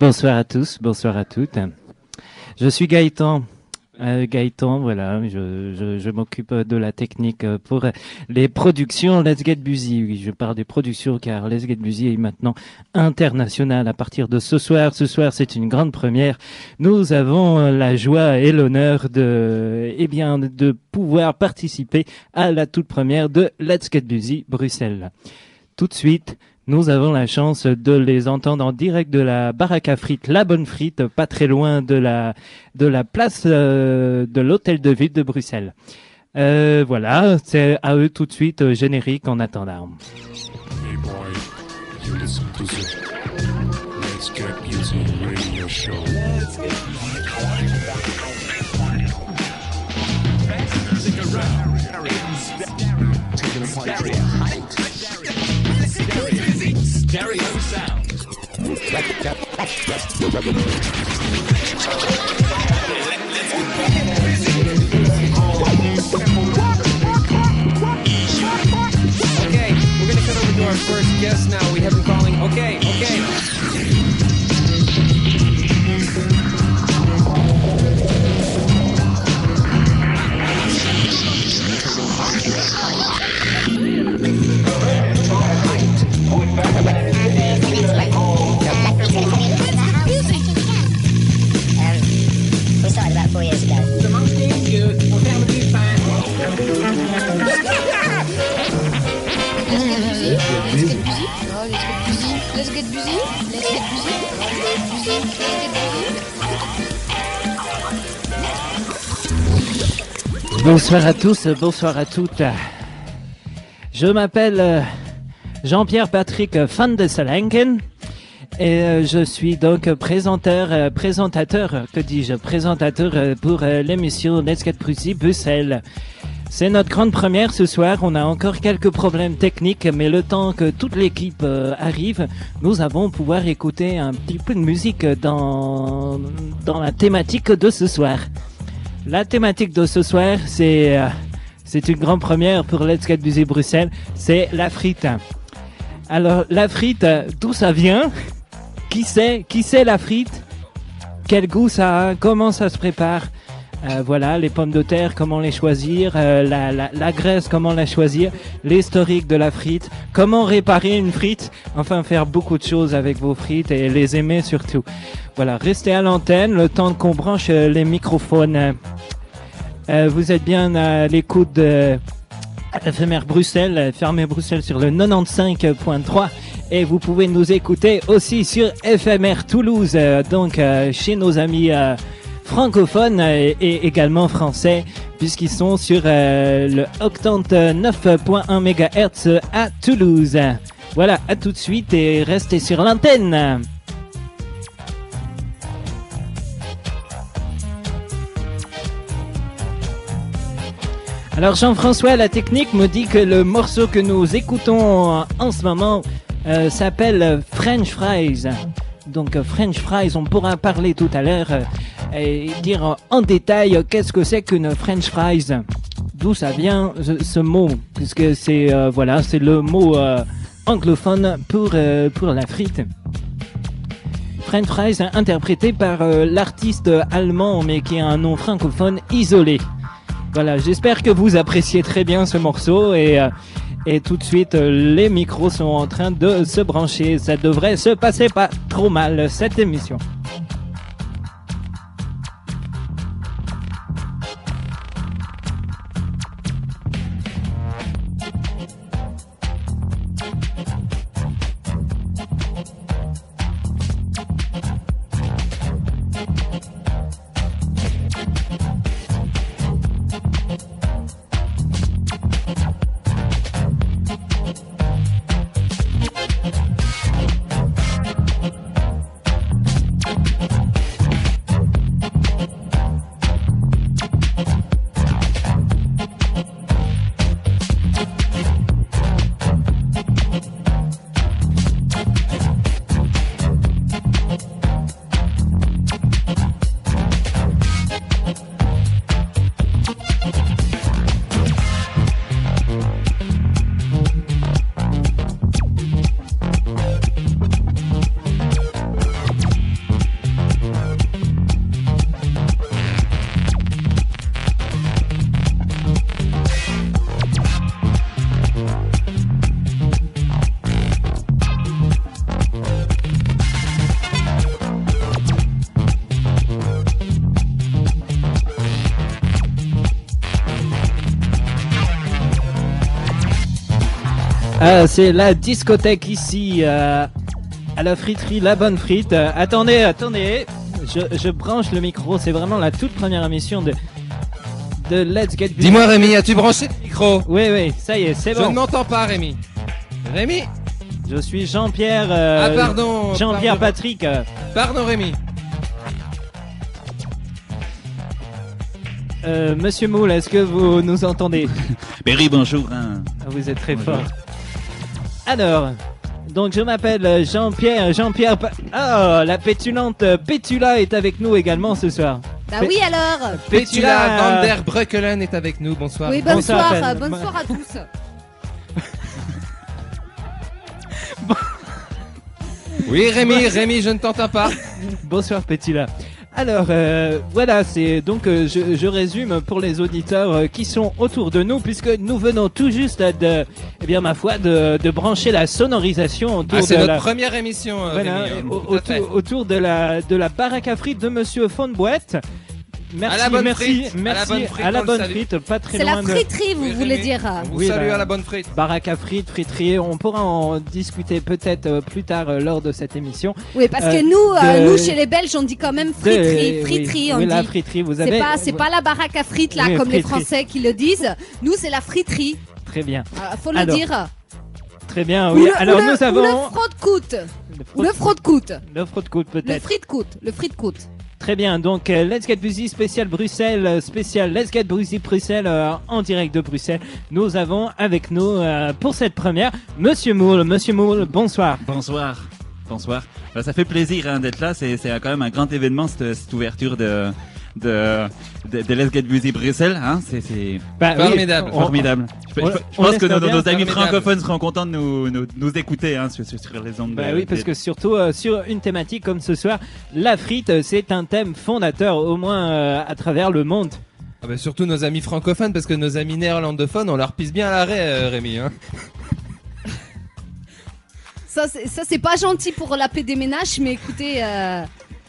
Bonsoir à tous, bonsoir à toutes. Je suis Gaëtan. Euh, Gaëtan, voilà, je, je, je m'occupe de la technique pour les productions Let's Get Busy. Oui, je parle des productions car Let's Get Busy est maintenant international à partir de ce soir. Ce soir, c'est une grande première. Nous avons la joie et l'honneur de, eh bien, de pouvoir participer à la toute première de Let's Get Busy Bruxelles. Tout de suite, nous avons la chance de les entendre en direct de la baraque à frites, la bonne frite, pas très loin de la de la place euh, de l'hôtel de ville de Bruxelles. Euh, voilà, c'est à eux tout de suite euh, générique en attendant. Stereo sound. Okay, we're gonna cut over to our first guest now. We have him calling. Okay, okay. We Bonsoir à tous, bonsoir à toutes. Je m'appelle euh, Jean-Pierre Patrick Van de Salenken et euh, je suis donc présentateur, euh, présentateur, que dis-je, présentateur euh, pour l'émission Let's Get Bruxelles Bruxelles. C'est notre grande première ce soir. On a encore quelques problèmes techniques, mais le temps que toute l'équipe arrive, nous allons pouvoir écouter un petit peu de musique dans dans la thématique de ce soir. La thématique de ce soir, c'est c'est une grande première pour Let's Get Busy Bruxelles, c'est la frite. Alors la frite, d'où ça vient? Qui sait Qui sait la frite? Quel goût ça a? Comment ça se prépare? Euh, voilà, les pommes de terre, comment les choisir, euh, la, la, graisse, comment la choisir, l'historique de la frite, comment réparer une frite, enfin faire beaucoup de choses avec vos frites et les aimer surtout. Voilà, restez à l'antenne le temps qu'on branche euh, les microphones. Vous êtes bien à l'écoute de FMR Bruxelles, Fermé Bruxelles sur le 95.3 et vous pouvez nous écouter aussi sur FMR Toulouse, euh, donc euh, chez nos amis euh, francophones et également français puisqu'ils sont sur le 89.1 MHz à Toulouse. Voilà, à tout de suite et restez sur l'antenne. Alors Jean-François, la technique me dit que le morceau que nous écoutons en ce moment euh, s'appelle French Fries. Donc French Fries, on pourra parler tout à l'heure euh, et dire en détail qu'est-ce que c'est qu'une French Fries. D'où ça vient ce, mot? Puisque c'est euh, voilà, c'est le mot anglophone pour pour la frite. French Fries interprété par l'artiste allemand mais qui a un nom francophone isolé. Voilà, j'espère que vous appréciez très bien ce morceau et, euh, et tout de suite euh, les micros sont en train de se brancher. Ça devrait se passer pas trop mal cette émission. Ah, c'est la discothèque ici, euh, à la friterie La Bonne Frite. Euh, attendez, attendez, je, je branche le micro, c'est vraiment la toute première émission de, de Let's Get Busy. Dis-moi Rémi, as-tu branché le micro? Oui, oui, ça y est, c'est Je ne bon. m'entends pas Rémi. Rémi? Je suis Jean-Pierre... euh, Ah pardon. Jean-Pierre pardon. Patrick. euh, Pardon Rémi. euh, Monsieur Moule, est-ce que vous nous entendez? Berry, bonjour. hein. Ah, Vous êtes très Bonjour. fort. Alors, donc je m'appelle Jean-Pierre, Jean-Pierre... Pa- Ah, la pétulante Pétula est avec nous également ce soir. Bah oui alors Pétula euh, Van der Breukelen est avec nous. Bonsoir. Oui, Bonsoir, euh, bonsoir à tous. Oui Rémi, Rémi, je ne t'entends pas. Bonsoir Pétula. Alors euh, voilà, c'est donc euh, je, je résume pour les auditeurs euh, qui sont autour de nous puisque nous venons tout juste de, eh bien ma foi, de, de brancher la sonorisation autour Ah, c'est de notre la, première émission. euh, voilà, Rémi, hein. autour, autour de la de la baraque à frites de Monsieur Fonboîte. Merci, À la bonne merci, frite, à la merci bonne frite, à la bonne frite, pas très C'est la de friterie, vous Oui, voulez dire vous Oui, salue bah, à la bonne frite. baraque à frites, friterie. On pourra en discuter peut-être euh, plus tard euh, lors de cette émission. Oui, parce Euh, que nous, euh, de- nous chez les Belges, on dit quand même friterie, De- friterie, oui, on oui, la dit. friterie, vous avez C'est pas, c'est pas la baraque à frites là, Oui, comme les. Français qui le disent. Nous, c'est la friterie. très bien, Euh, faut le Alors, dire. très bien. Ou Oui, le- alors ou le- nous ou le avons fraude-coûte. le Ou le fraude-coûte. Le fraude coûte Le peut-être. frite-coûte. Le frite-coûte. Très bien. Donc euh, Let's Get Busy spécial Bruxelles, euh, spécial Let's Get Busy Bruxelles euh, en direct de Bruxelles. Nous avons avec nous euh, pour cette première Monsieur Moule. Monsieur Moule, bonsoir. Bonsoir. Bonsoir. Bah, ça fait plaisir hein, d'être là. C'est, quand même un grand événement cette, cette ouverture de de, de, de Let's Get Busy Bruxelles. Hein. C'est, c'est Bah, oui, Formidable. on- formidable. Je, on- je- je on pense que nos, amis formidable. francophones seront contents de nous, nous, nous écouter hein, sur, sur, les ondes. Bah de- oui, parce que surtout euh, sur une thématique comme ce soir, la frite, euh, c'est un thème fondateur au moins euh, à travers le monde. Ah bah, surtout nos amis francophones, parce que nos amis néerlandophones, on leur pisse bien à l'arrêt, euh, Rémi. Hein. Ça, c'est, ça, c'est pas gentil pour la paix des ménages, mais écoutez, euh,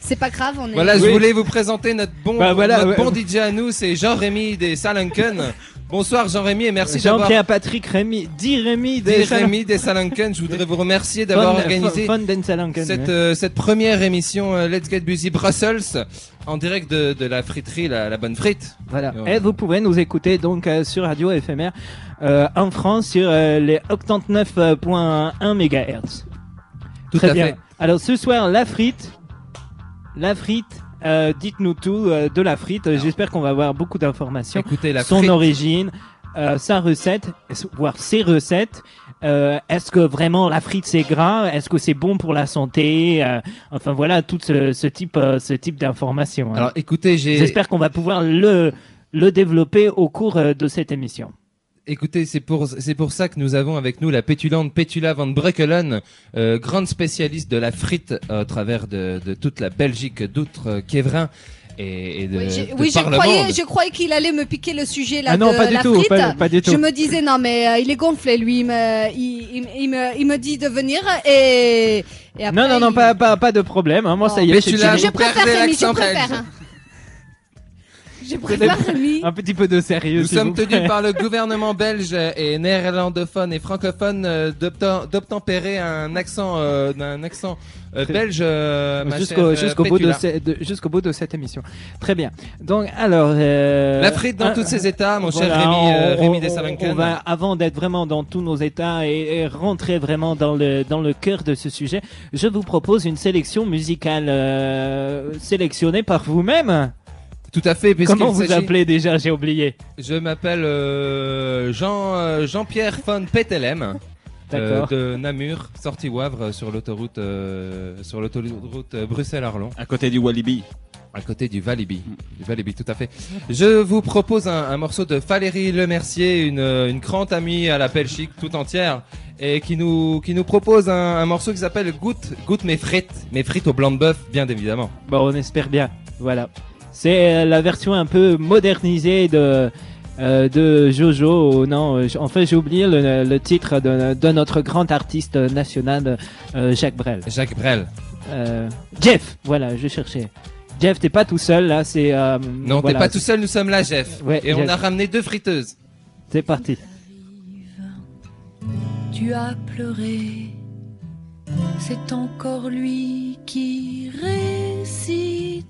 c'est pas grave. On est... Voilà, je voulais vous présenter notre bon, Bah, voilà, notre ouais. bon DJ à nous, c'est Jean-Rémi des Salanken. Bonsoir Jean-Rémi et merci d'avoir Jean-Pierre Patrick Rémy, dit Rémy des des Rémi des Salanken. Je voudrais vous remercier d'avoir organisé cette, ouais. euh, cette première émission euh, Let's Get Busy Brussels en direct de, de la friterie, la, la bonne frite. Voilà. Et vous pouvez nous écouter donc euh, sur Radio éphémère euh, en France sur euh, les 89.1 MHz. Tout Très à bien. fait. Alors ce soir, la frite. La frite. euh, Dites-nous tout euh, de la frite. J'espère qu'on va avoir beaucoup d'informations. Écoutez la Son frite. origine, euh, sa recette, voire ses recettes. Euh, Est-ce que vraiment la frite c'est gras? Est-ce que c'est bon pour la santé? Euh, Enfin voilà, tout ce, ce type, euh, ce type d'informations. hein. Alors écoutez, j'ai J'espère qu'on va pouvoir le le développer au cours de cette émission. Écoutez, c'est pour c'est pour ça que nous avons avec nous la pétulante Pétula van Breukelen, euh, grande spécialiste de la frite à travers de, de toute la Belgique, d'outre-Quévrin et, et de, Oui, j'ai- de oui, je croyais, monde. je croyais qu'il allait me piquer le sujet là ah non, de pas du la tout, frite. pas, pas du tout. Je me disais non mais euh, il est gonflé lui, il me, il, il, il me, il me dit de venir et, et après, Non, non, non, il- pas, pas, pas de problème. hein. Moi, ça y est, Mais l'as- fini. Je préfère je préfère. Je préfère Rémi. un petit peu de sérieux. Nous sommes tenus par le gouvernement belge et néerlandophone et francophone euh, d'obtem- d'obtempérer un accent, euh, d'un accent euh, belge euh, Jusqu'au euh, jusqu'au bout de, Pétula. ce- de- jusqu'au bout de cette émission. Très bien. Donc alors euh, La frite dans tous ses états, mon cher Rémi, euh, on- Rémi on- va avant d'être vraiment dans tous nos états et, et rentrer vraiment dans le dans le cœur de ce sujet, je vous propose une sélection musicale euh, sélectionnée par vous-même. Tout à fait, Comment vous appelez déjà J'ai oublié. Je m'appelle euh, Jean euh, Jean-Pierre von Petelem. euh, D'accord. de Namur, sortie Wavre sur l'autoroute euh, sur l'autoroute Bruxelles-Arlon, À côté du Walibi. à côté du Valibi. Du Valibi, tout à fait. Je vous propose un, un morceau de Valérie Lemercier, une, une grande amie à la Belgique tout entière, et qui nous qui nous propose un, un morceau qui s'appelle Goûte goûte mes frites, mes frites au blanc de bœuf, bien évidemment. Bon, on espère bien. Voilà. C'est euh, la version un peu modernisée de euh, de Jojo. Non, euh, en fait, j'ai oublié le, le titre de, de notre grand artiste national, euh, Jacques Brel. Jacques Brel. Euh, Jeff, voilà, je cherchais. Jeff, t'es pas tout seul là. C'est euh, Non, voilà, t'es pas tout seul, nous sommes là, Jeff. Ouais, et on a ramené deux friteuses. C'est parti. Tu Tu as pleuré, c'est encore lui qui récidive.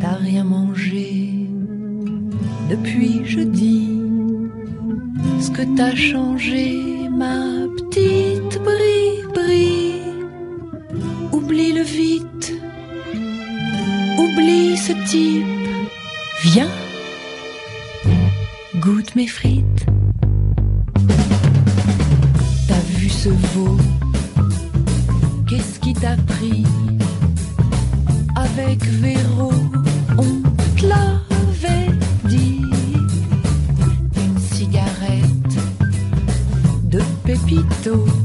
T'as rien mangé depuis jeudi. Ce que t'as changé, ma petite brie-brie. Oublie-le vite, oublie ce type. Viens, goûte mes frites. T'as vu ce veau? Qu'est-ce qui t'a pris? Avec Véro, on te dit. Une cigarette de Pépito.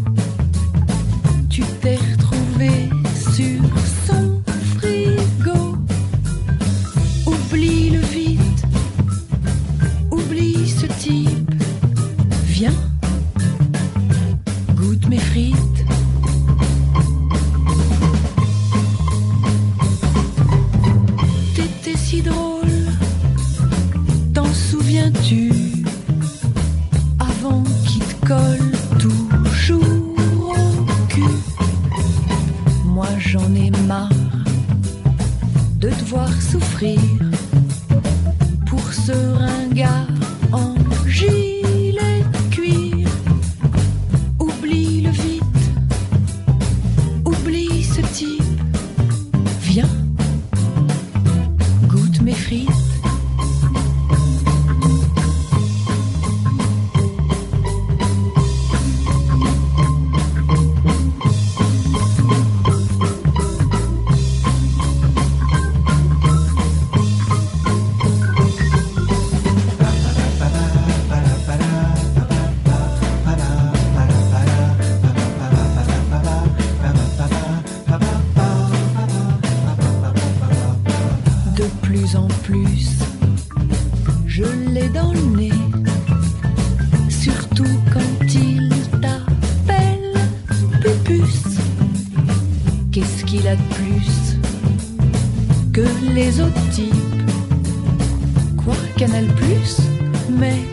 Mais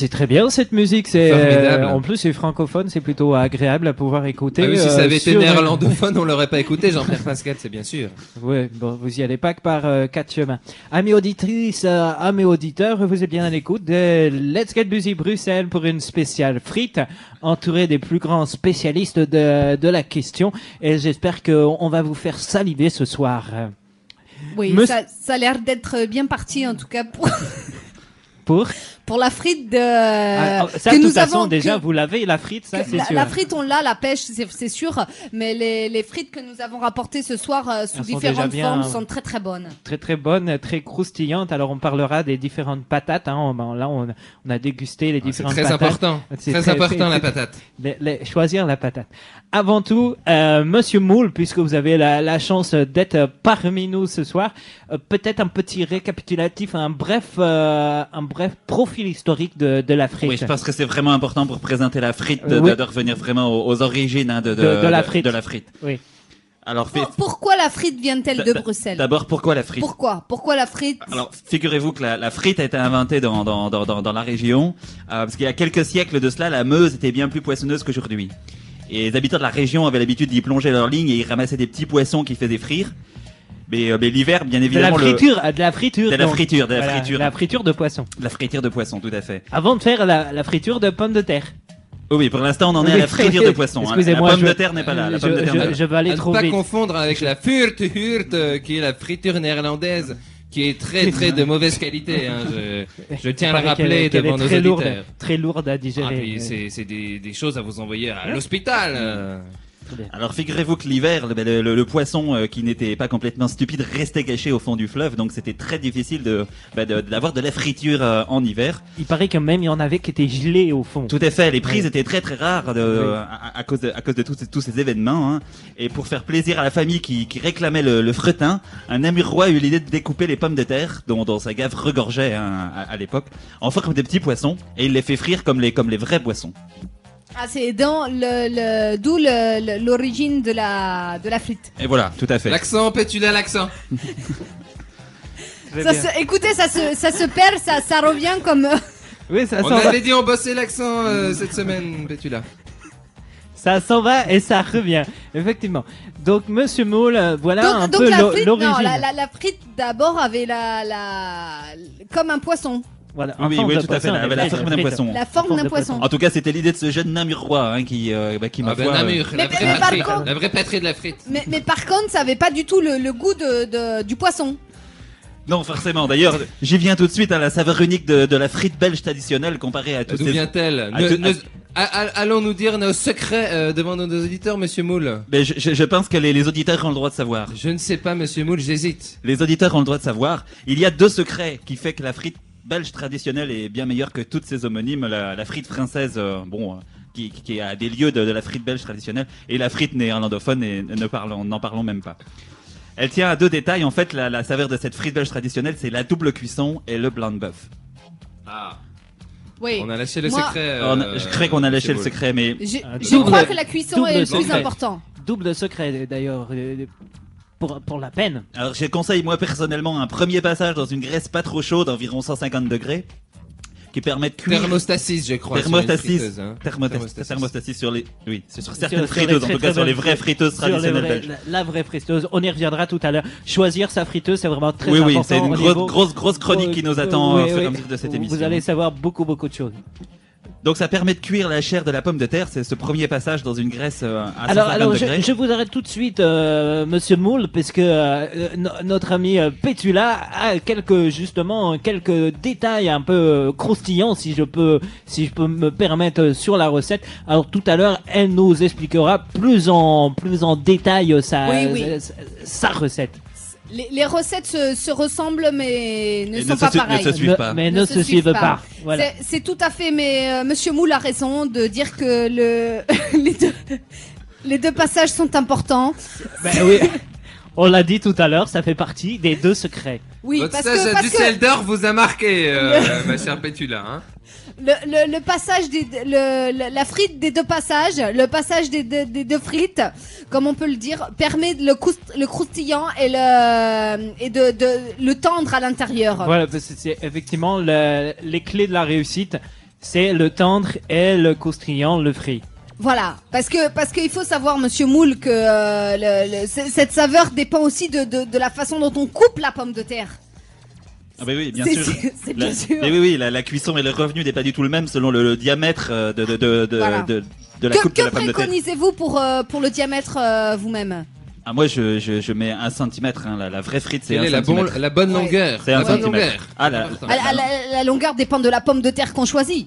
C'est très bien cette musique. C'est Formidable. euh, en plus c'est francophone, c'est plutôt agréable à pouvoir écouter. Ah oui, si euh, ça avait été néerlandophone, on l'aurait pas écouté, Jean-Pierre Pascal, c'est bien sûr. Ouais, bon, vous y allez pas que par euh, quatre chemins. Amis auditrices, euh, amis auditeurs, vous êtes bien à l'écoute de Let's Get Busy Bruxelles pour une spéciale frite, entourée des plus grands spécialistes de, de la question. Et j'espère qu'on va vous faire saliver ce soir. Oui, Monsieur- ça, ça a l'air d'être bien parti en tout cas pour, Pour? Pour la frite de Ah, ça, que de nous toute façon, avons déjà, que- vous l'avez, la frite, ça, c'est la, sûr. la frite on l'a, la pêche c'est c'est sûr, mais les, les frites que nous avons rapportées ce soir euh, sous Elles sont différentes déjà bien- formes sont très très bonnes. Très très bonne, très croustillante. Alors on parlera des différentes patates. Hein. On- ben, là, on, on a dégusté les Ah, C'est différentes très patates. important. C'est Très très- important, c'est- la patate. Les- les- choisir la patate. Avant tout, euh, Monsieur Moule, puisque vous avez la, la chance d'être parmi nous ce soir, euh, peut-être un petit récapitulatif, un bref, euh, un bref profil historique de, de la frite. Oui, je pense que c'est vraiment important pour présenter la frite, de, oui. de- de revenir vraiment aux, aux origines hein, de, de, De- de la frite. de la frite. Oui. Alors, fait- pourquoi la frite vient-elle de Bruxelles? D'abord, pourquoi la frite Pourquoi? Pourquoi la frite Alors, figurez-vous que la, la frite a été inventée dans, dans, dans, dans, dans la région, euh, parce qu'il y a quelques siècles de cela, la Meuse était bien plus poissonneuse qu'aujourd'hui. Et les habitants de la région avaient l'habitude d'y plonger leur ligne et ils ramassaient des petits poissons qui faisaient frire. Mais, euh, mais l'hiver, bien De la évidemment, le- friture, euh, de la friture. De la donc. friture, de la Voilà, friture. La friture de poisson. la friture de poisson, tout à fait. Avant de faire la, la friture de pommes de terre. Oh oui, pour l'instant, on en est à la friture de poisson. hein. La Excusez-moi, pomme je- de terre n'est pas là. La je- pomme de terre je- n'est pas là. je vais aller à trop ne pas vite. confondre avec la Furt Hurt, euh, qui est la friture néerlandaise, qui est très très de mauvaise qualité. Hein. Je, je tiens à le rappeler devant est nos très lourde, auditeurs. très lourde à Ah, digérer. puis c'est c'est des, des choses à vous envoyer à l'hôpital. euh. Alors figurez-vous que l'hiver, le, le- le- le poisson euh, qui n'était pas complètement stupide restait caché au fond du fleuve, donc c'était très difficile de bah, d'avoir de la friture euh, en hiver. Il paraît que même il y en avait qui étaient gelés au fond. Tout à fait, les prises étaient très très rares de- Oui. à, à cause de, à cause de tous, ces- tous ces événements. hein. Et pour faire plaisir à la famille qui, qui réclamait le, le fretin, un Namurois eut l'idée de découper les pommes de terre, dont, dont sa gaffe regorgeait hein, à, à l'époque, en forme de petits poissons, et il les fait frire comme les, comme les vrais poissons. Ah, c'est dans le, le d'où le- le- l'origine de la de la frite. Et voilà, tout à fait. L'accent, Pétula, l'accent. Ça se- écoutez, ça se ça se perd, ça ça revient comme. euh, Oui, ça On s'en va. avait dit on bossait l'accent euh, cette semaine, Pétula. Ça s'en va et ça revient. Effectivement. Donc, Monsieur Moule, euh, voilà un donc donc peu la l'o- frite, non, l'origine. la, la, la frite d'abord avait la la comme un poisson. Voilà, Oui, en oui, tout à fait, la- la la forme d'un frite. poisson. La forme d'un poisson. En tout cas, c'était l'idée de ce jeune Namurois hein, qui, euh, bah, qui ma Ah ben euh, Namur, Mais- la vraie patrie, contre- la vraie patrie de la frite. Mais, mais par contre, ça avait pas du tout le, le goût de, de- du poisson. Non, forcément. D'ailleurs, j'y viens tout de suite à la saveur unique de, de la frite belge traditionnelle comparée à toutes D'où vient-elle Ne- tout- ne- a- a- Allons nous dire nos secrets euh, devant nos auditeurs, Monsieur Moule. Mais je, je- je pense que les, les auditeurs ont le droit de savoir. Je ne sais pas, Monsieur Moule, j'hésite. Les auditeurs ont le droit de savoir. Il y a deux secrets qui fait que la frite belge traditionnelle est bien meilleure que toutes ses homonymes. La, la frite française, euh, bon, euh, qui, qui est à des lieux de, de la frite belge traditionnelle, et la frite néerlandophone, et ne parlons, n'en parlons même pas. Elle tient à deux détails. En fait, la, la saveur de cette frite belge traditionnelle, c'est la double cuisson et le blanc de bœuf. Ah, Oui. on a lâché le Moi- secret. On a- euh, je crois qu'on a lâché Monsieur le secret, mais Je, double- crois que la cuisson double est le plus secret. important. Double secret, d'ailleurs, euh, pour, pour la peine. Alors, je conseille moi personnellement un premier passage dans une graisse pas trop chaude, environ 150 degrés, qui permet de cuire. Thermostasis, je crois. sur Thermostasis. friteuse, hein. Thermostasis. Thermostasis. Thermostasis sur les, oui, c'est sur Sur- certaines sur friteuses, en tout cas sur les vraies friteuses Sur les traditionnelles vrais- belges. la, la vraie friteuse. On y reviendra tout à l'heure. Choisir sa friteuse, c'est vraiment très Oui, oui, important. c'est une grosse, niveau- grosse, grosse chronique qui nous attend Oui, au fur et oui. à mesure de cette Vous émission. allez savoir beaucoup, beaucoup de choses. Donc ça permet de cuire la chair de la pomme de terre, c'est ce premier passage dans une graisse euh, à Alors, 150 alors je, degrés. je vous arrête tout de suite, euh, Monsieur Moule, parce que euh, no- notre ami euh, Pétula a quelques justement quelques détails un peu euh, croustillants, si je peux, si je peux me permettre sur la recette. Alors tout à l'heure, elle nous expliquera plus en plus en détail sa Oui, oui. sa, sa recette. Les, les recettes se, se ressemblent mais ne Et sont ne pas ne pareilles. se suivent pas. mais ne, se suivent pas. Voilà. C'est- tout à fait, mais euh, Monsieur Moule a raison de dire que le les deux les deux passages sont importants. Ben oui. On l'a dit tout à l'heure, ça fait partie des deux secrets. Oui, Votre parce stage que, à parce que Düsseldorf vous a marqué, euh, ma chère Pétula. Hein. Le, le, le passage des le, le- la frite des deux passages, le passage des, deux- des deux frites, comme on peut le dire, permet le, croust- le croustillant et le et de, de le tendre à l'intérieur. Voilà, parce que c'est effectivement le- les clés de la réussite, c'est le tendre et le croustillant, le frit. Voilà, parce que parce qu'il faut savoir, Monsieur Moule, que euh, le- le- c- cette saveur dépend aussi de, de, de la façon dont on coupe la pomme de terre. Ah bah oui, bien sûr. c'est- bien sûr. Mais oui, oui, la, la cuisson et le revenu n'est pas du tout le même selon le, le diamètre euh, de, de, de, de, Voilà. de, de la Que, coupe que de la pomme de terre. préconisez-vous pour euh, pour le diamètre euh, vous-même? Ah, moi, je, je, je mets un centimètre. Hein, la, la vraie frite, c'est un bon- centimètre. la bonne Ouais. longueur? C'est un centimètre. Ah, la- Important. Ah, la, la- la longueur dépend de la pomme de terre qu'on choisit.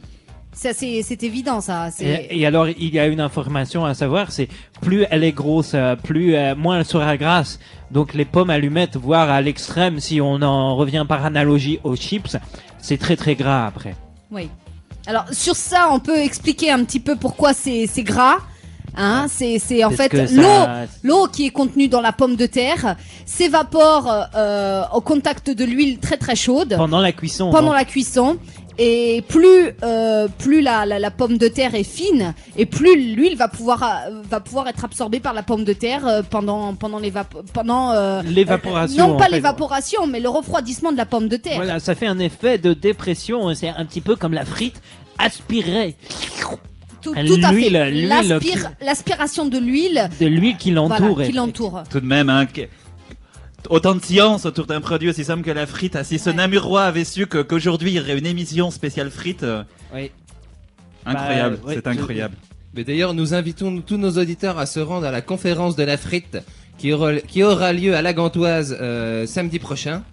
Ça c'est c'est évident ça. C'est Et, et alors, il y a une information à savoir, c'est plus elle est grosse, euh, plus euh, moins elle sera grasse. Donc les pommes allumettes, voire à l'extrême, si on en revient par analogie aux chips, c'est très très gras après. oui. Alors sur ça, on peut expliquer un petit peu pourquoi c'est c'est gras. Hein, c'est c'est en fait ça- l'eau l'eau qui est contenue dans la pomme de terre s'évapore euh, au contact de l'huile très très chaude Pendant la cuisson. pendant donc. la cuisson. Et plus euh, plus la, la, la pomme de terre est fine, et plus l'huile va pouvoir euh, va pouvoir être absorbée par la pomme de terre euh, pendant pendant l'évap- pendant euh, L'évaporation, euh, non en pas l'évaporation, mais le refroidissement de la pomme de terre. Voilà, ça fait un effet de dépression. C'est un petit peu comme la frite aspirée Tout, tout à fait. L'aspiration de l'huile de l'huile qui voilà, l'entoure. qui l'entoure. Tout de même, hein, autant de science autour d'un produit aussi simple que la frite. Ah, si ce Ouais. Namurois avait su qu'aujourd'hui il y aurait une émission spéciale frite, euh, Oui. Incroyable, Bah, ouais, c'est incroyable. Mais d'ailleurs, nous invitons tous nos auditeurs à se rendre à la conférence de la frite qui aura, qui aura lieu à la Gantoise euh, samedi prochain,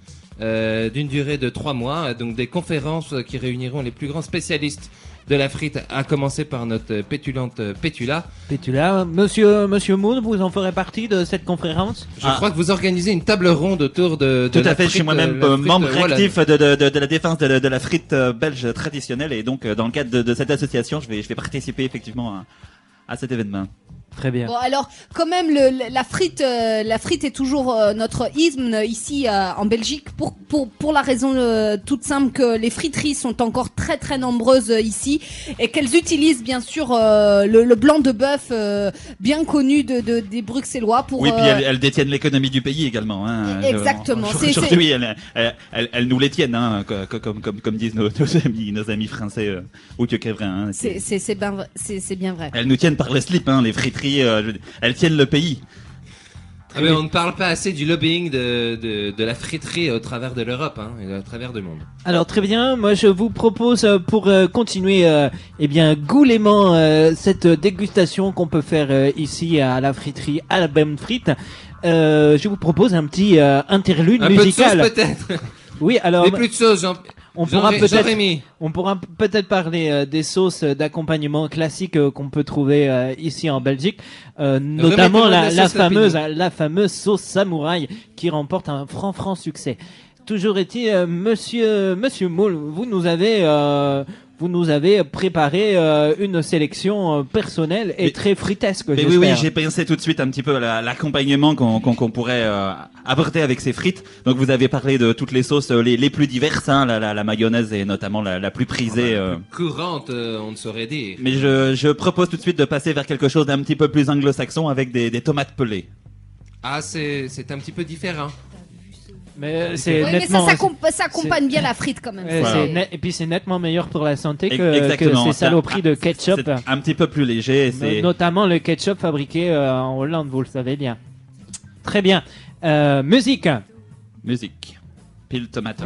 euh, d'une durée de trois mois. Donc des conférences qui réuniront les plus grands spécialistes de la frite, à commencer par notre pétulante Pétula. Pétula, monsieur, monsieur Moon, vous en ferez partie de cette conférence Je Ah. crois que vous organisez une table ronde autour de, de Tout la à fait, je suis moi-même euh, membre euh, voilà. actif de, de, de, de la défense de, la- de la frite euh, belge traditionnelle et donc dans le cadre de, de cette association, je vais, je vais participer effectivement à, à cet événement. Très bien. Bon alors quand même le, le- la frite euh, la frite est toujours euh, notre hymne ici euh, en Belgique pour pour pour la raison euh, toute simple que les friteries sont encore très très nombreuses euh, ici et qu'elles utilisent bien sûr euh, le, le blanc de bœuf euh, bien connu de, de des Bruxellois pour oui, puis euh, elles, elles détiennent l'économie du pays également. Hein. Exactement, Euh, c'est- Aujourd'hui, elles, elles, elles, elles nous les tiennent, hein, co- co- comme, comme, comme disent nos, nos amis, nos amis français euh, ou que. Hein, c'est c'est c'est bien c'est bien vrai. elles nous tiennent par les slips, hein, les friteries. Euh, je veux dire, elles tiennent le pays. Ah, mais on ne parle pas assez du lobbying de, de, de la friterie au travers de l'Europe hein, et au travers du monde. Alors très bien, moi je vous propose euh, pour euh, continuer euh, eh bien goulêment euh, cette dégustation qu'on peut faire euh, ici à la friterie Album Frite. euh, je vous propose un petit euh, interlude Un peu de sauce musical. peut-être. oui, alors Mais plus de sauce, Jean. On Jean- pourra peut-être Jean-Rémy. on pourra p- peut-être parler euh, des sauces euh, d'accompagnement classiques euh, qu'on peut trouver euh, ici en Belgique, euh, notamment la, fameuse la fameuse sauce samouraï qui remporte un franc franc succès. Toujours est-il, euh, Monsieur Monsieur Moule, vous nous avez euh, vous nous avez préparé euh, une sélection euh, personnelle et Mais- très fritesque. Mais oui, oui, j'ai pensé tout de suite un petit peu à la- l'accompagnement qu'on qu'on qu'on pourrait euh, apporter avec ces frites. Donc vous avez parlé de toutes les sauces euh, les, les plus diverses, hein, la, la, la mayonnaise est notamment la, la plus prisée. euh. Courante, euh, on ne saurait dire. Mais je, je propose tout de suite de passer vers quelque chose d'un petit peu plus anglo-saxon avec des, des tomates pelées. Ah, c'est c'est un petit peu différent. Mais euh, c'est Oui, mais ça nettement. ça accompagne bien la frite quand même. Voilà. net- et puis c'est nettement meilleur pour la santé que, ces saloperies de ketchup. C'est un petit peu plus léger. C'est Notamment le ketchup fabriqué euh, en Hollande, vous le savez bien. Très bien. Euh, musique. musique. Pile tomato.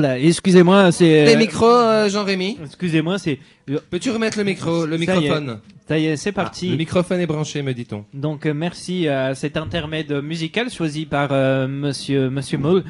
Oh là, excusez-moi, c'est. Les euh, micros, euh, Jean-Rémy Excusez-moi, c'est. Peux-tu remettre le micro, le Ça y est. microphone Ça y est, c'est parti. Le microphone est branché, me dit-on. Donc euh, merci à cet intermède musical choisi par euh, Monsieur Monsieur Moule.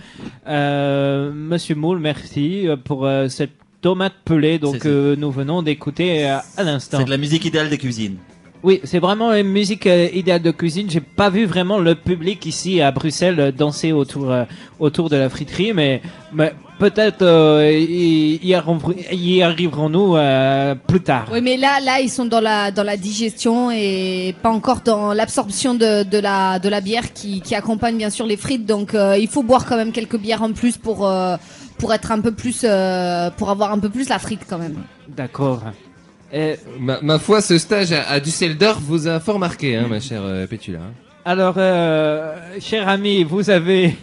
Euh, Monsieur Moule, merci euh, pour euh, cette tomate pelée donc C'est euh, nous venons d'écouter euh, à C'est l'instant. de la musique idéale des cuisines. Oui, c'est vraiment une musique euh, idéale de cuisine. J'ai pas vu vraiment le public ici à Bruxelles euh, danser autour euh, autour de la friterie, mais, mais peut-être euh, y, y arriverons- y arriverons-nous euh, plus tard. Oui, mais là, là, ils sont dans la dans la digestion et pas encore dans l'absorption de, de la de la bière qui qui accompagne bien sûr les frites. Donc, euh, il faut boire quand même quelques bières en plus pour euh, pour être un peu plus euh, pour avoir un peu plus la frite quand même. D'accord. Euh, Ma, ma foi, ce stage à, à Düsseldorf vous a fort marqué, hein, ma chère euh, Pétula. hein. alors, euh, cher ami, vous avez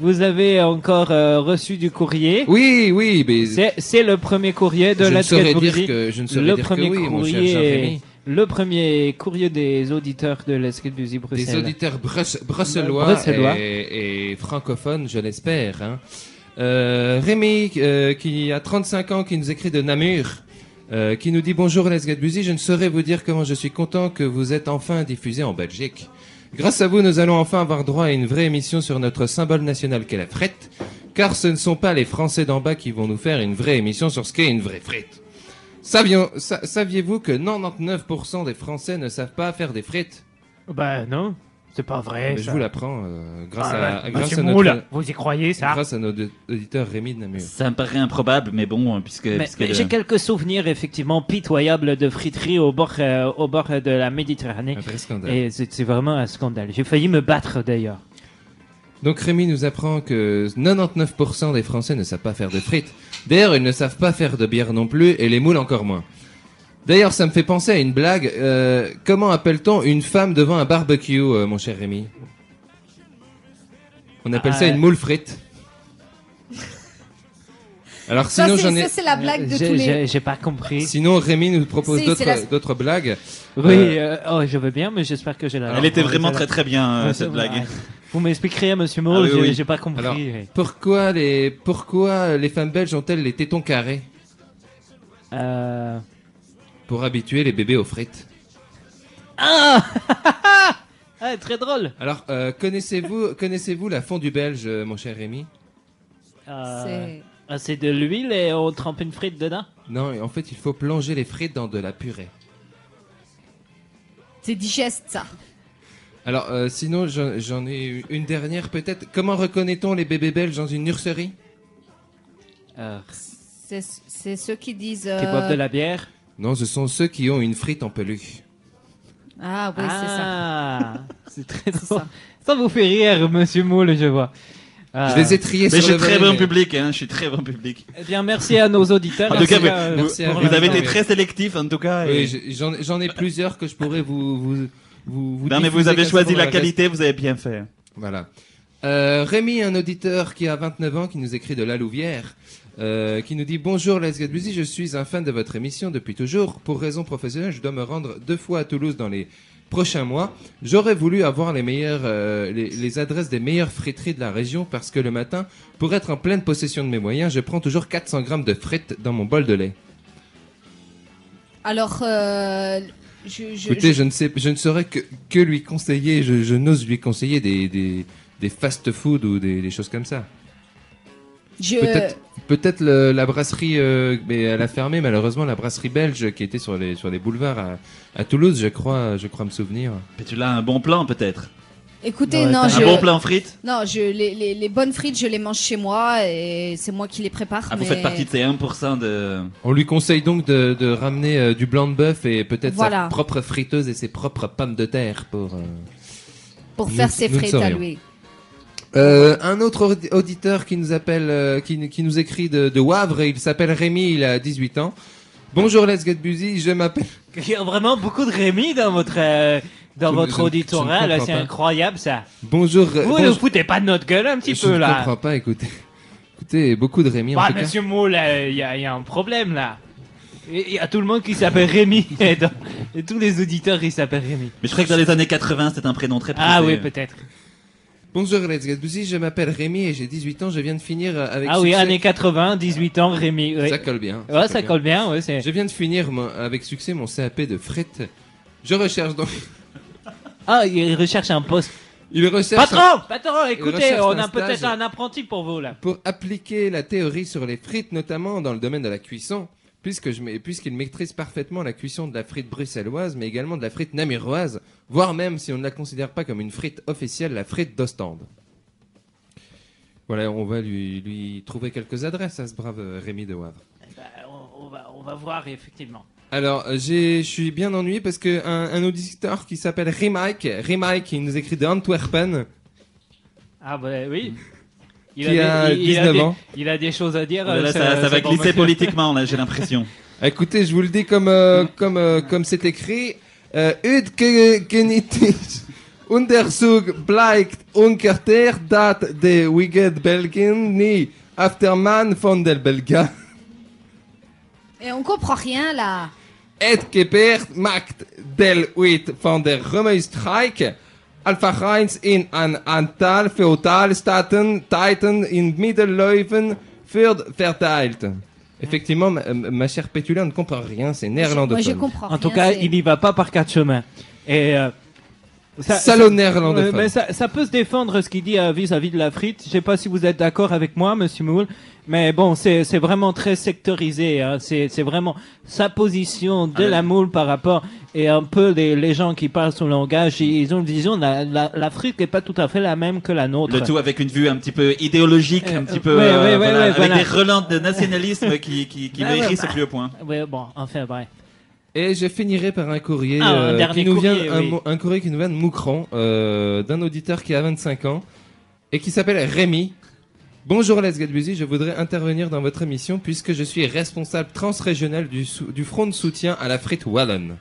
vous avez encore euh, reçu du courrier. Oui, oui, mais C'est le premier courrier de je ne Let's saurais dire que je ne saurais le dire que premier oui, mon cher courrier, Jean-Rémy. le premier courrier des auditeurs de Get Busy Des Bruxelles. auditeurs brus- bruxellois, Bruxellois. Et, et francophones, je l'espère. Hein. Euh, Rémi, euh, qui a 35 ans, qui nous écrit de Namur, euh, qui nous dit bonjour Let's Get Busy. Je ne saurais vous dire comment je suis content que vous êtes enfin diffusé en Belgique. Grâce à vous, nous allons enfin avoir droit à une vraie émission sur notre symbole national qu'est la frette, car ce ne sont pas les Français d'en bas qui vont nous faire une vraie émission sur ce qu'est une vraie sa- Saviez-vous que 99% des Français ne savent pas faire des frites Bah non, c'est pas vrai. Mais Je vous l'apprends euh, grâce, Ah, à, ouais. grâce, à Moule, notre, vous y croyez ça grâce à notre auditeur Rémi de Namur. Ça me paraît improbable, mais bon, puisque, Mais- puisque le- J'ai quelques souvenirs effectivement pitoyables de friterie au bord, euh, au bord de la Méditerranée. Un vrai scandale. Et c'est c'est vraiment un scandale. J'ai failli me battre d'ailleurs. Donc Rémi nous apprend que 99% des Français ne savent pas faire de frites. D'ailleurs, ils ne savent pas faire de bière non plus, et les moules encore moins. D'ailleurs, ça me fait penser à une blague. Euh, comment appelle-t-on une femme devant un barbecue, euh, mon cher Rémi? On appelle ça Ah, une moule frite. Alors Ça, sinon, c'est j'en ai... ça, c'est la blague de J'ai- tous les. J'ai j'ai pas compris. Sinon, Rémi nous propose Si, d'autres c'est la- d'autres blagues. Oui, Euh, euh, oh, je veux bien, mais j'espère que j'ai la. Elle était vraiment très très bien, euh, cette blague. Vous m'expliquerez, monsieur Moore, Ah oui, j'ai oui. j'ai pas compris. Alors, pourquoi les pourquoi les femmes belges ont-elles les tétons carrés? Euh... Pour habituer les bébés aux frites. Ah Ah, très drôle. Alors, euh, connaissez-vous connaissez-vous la fondue belge, euh, mon cher Rémi? Euh, C'est- ah, C'est de l'huile et on trempe une frite dedans? Non, en fait, il faut plonger les frites dans de la purée. C'est digeste ça. Alors, euh, sinon, j'en ai une dernière peut-être. Comment reconnaît-on les bébés belges dans une nurserie? Euh, C'est ceux qui disent. Qui boivent de la bière Non, ce sont ceux qui ont une frite en peluche. Ah oui, c'est ça. Ah, c'est très ça. Ça vous fait rire, monsieur Moule, je vois. Je les ai triés Mais je sur suis le très volet, bon mais- public, hein, je suis très bon public. Eh bien, merci à nos auditeurs. En tout cas, Merci, vous, euh, merci à vous- vous. vous avez été très sélectif, en tout cas. et- Oui, j'en j'en ai plusieurs que je pourrais vous vous vous. vous non, mais vous avez choisi la qualité, vous avez bien fait. Voilà. Euh, Rémi, un auditeur qui a 29 ans, qui nous écrit de la Louvière, euh, qui nous dit Bonjour Let's Get Busy, je suis un fan de votre émission depuis toujours. Pour raison professionnelle, je dois me rendre deux fois à Toulouse dans les prochains mois. J'aurais voulu avoir les meilleures, euh, les, les adresses des meilleures friteries de la région parce que le matin, pour être en pleine possession de mes moyens, je prends toujours 400 grammes de frites dans mon bol de lait. Alors, euh, je, je, Écoutez, je- je ne sais, je ne saurais que, que lui conseiller, je, je n'ose lui conseiller des, des, des fast-food ou des, des choses comme ça. Je- Peut-être, la brasserie, euh, mais elle a fermé malheureusement la brasserie belge qui était sur les sur les boulevards à, à Toulouse, je crois, je crois me souvenir. Mais tu l'as un bon plan, peut-être. Écoutez, Ouais, non, je. Un bon plan frites Non, je, les, les, les bonnes frites, je les mange chez moi et c'est moi qui les prépare. ah, Vous faites partie de ces 1% de... On lui conseille donc de, de ramener euh, du blanc de bœuf et peut-être Voilà. sa propre friteuse et ses propres pommes de terre pour. euh, pour Nous- faire ses frites à lui. Euh, un autre audi- auditeur qui nous appelle, euh, qui, qui nous écrit de, de Wavre, il s'appelle Rémi, il a 18 ans. Bonjour Let's Get Busy, je m'appelle. Il y a vraiment beaucoup de Rémi dans votre, euh, dans Je ne- votre je ne- auditorat, je ne là, comprends c'est incroyable, ça. Bonjour. euh, Vous bonjour- ne vous foutez pas de notre gueule un petit je peu, ne là. comprends pas, écoutez. Écoutez, beaucoup de Rémi en Bah, tout cas. monsieur Moule, euh, il y, a, il y a un problème, là. Il y a tout le monde qui s'appelle Rémi, et, dans- et tous les auditeurs qui s'appellent Rémi. Mais je crois que dans les années 80, c'était un prénom très Ah prisé. oui, peut-être. Bonjour Let's Get Busy, je m'appelle Rémi et j'ai 18 ans, je viens de finir euh, avec Ah oui, années 80, 18 ans, Rémi. Ça colle bien. Ouais, ça colle bien, ouais, c'est... Je viens de finir mon- avec succès mon CAP de frites. Je recherche donc. Ah, il recherche un poste. Il recherche Patron Patron, écoutez, on un a peut-être un apprenti pour vous, là. pour appliquer la théorie sur les frites, notamment dans le domaine de la cuisson. Puisque je puisqu'il maîtrise parfaitement la cuisson de la frite bruxelloise, mais également de la frite namuroise, voire même, si on ne la considère pas comme une frite officielle, la frite d'Ostende. Voilà, on va lui, lui trouver quelques adresses à ce brave euh, Rémi de Wavre. Bah, on, on va, on va voir effectivement. Alors, euh, je suis bien ennuyé parce que un, un auditeur qui s'appelle Remike, Remike, il nous écrit de Antwerpen, Ah bah oui. Il Qui a des, il- il 19 des- ans. il a des choses à dire. Oh là là, euh, ça, ça va glisser politiquement, là, j'ai l'impression. Écoutez, je vous le dis comme euh, comme euh, comme c'est écrit. Euh, Ud Untersuch bleibt ungerter dat de Wicked Belgien nie Afterman von der Belga Et on comprend rien là. et gebert macht del Wit von der Römerstreik Alpha Heinz in an Antal Feudalstaaten Titan in Middelleuven wird verteilt. Effectivement, ma, ma chère Pétula ne comprend rien, c'est néerlandophone. Moi je comprends En tout rien, cas, il n'y va pas par quatre chemins. Et euh, ça- ça- néerlandophone. Ouais, mais ça, ça peut se défendre ce qu'il dit euh, vis-à-vis de la frite. Je sais pas si vous êtes d'accord avec moi, Monsieur Moule, mais bon, c'est c'est vraiment très sectorisé. Hein. C'est c'est vraiment sa position de Ah, la moule par rapport et un peu les, les gens qui parlent son langage. Ils ont une vision. de La, n'est pas tout à fait la même que la nôtre. Le tout avec une vue un petit peu idéologique, un petit peu, ouais, euh, ouais, ouais, voilà, ouais, avec voilà. des relents de nationalisme qui, qui, qui Ah, mérissent au plus haut point. Ouais, bon, enfin bref. Et je finirai par un courrier, Ah, un euh, dernier qui nous courrier, vient, un, oui. courrier qui nous vient de Moucran, euh, d'un auditeur qui a 25 ans et qui s'appelle Rémi. Bonjour Let's Get Busy, je voudrais intervenir dans votre émission puisque je suis responsable transrégional du, front de soutien à la frite wallonne.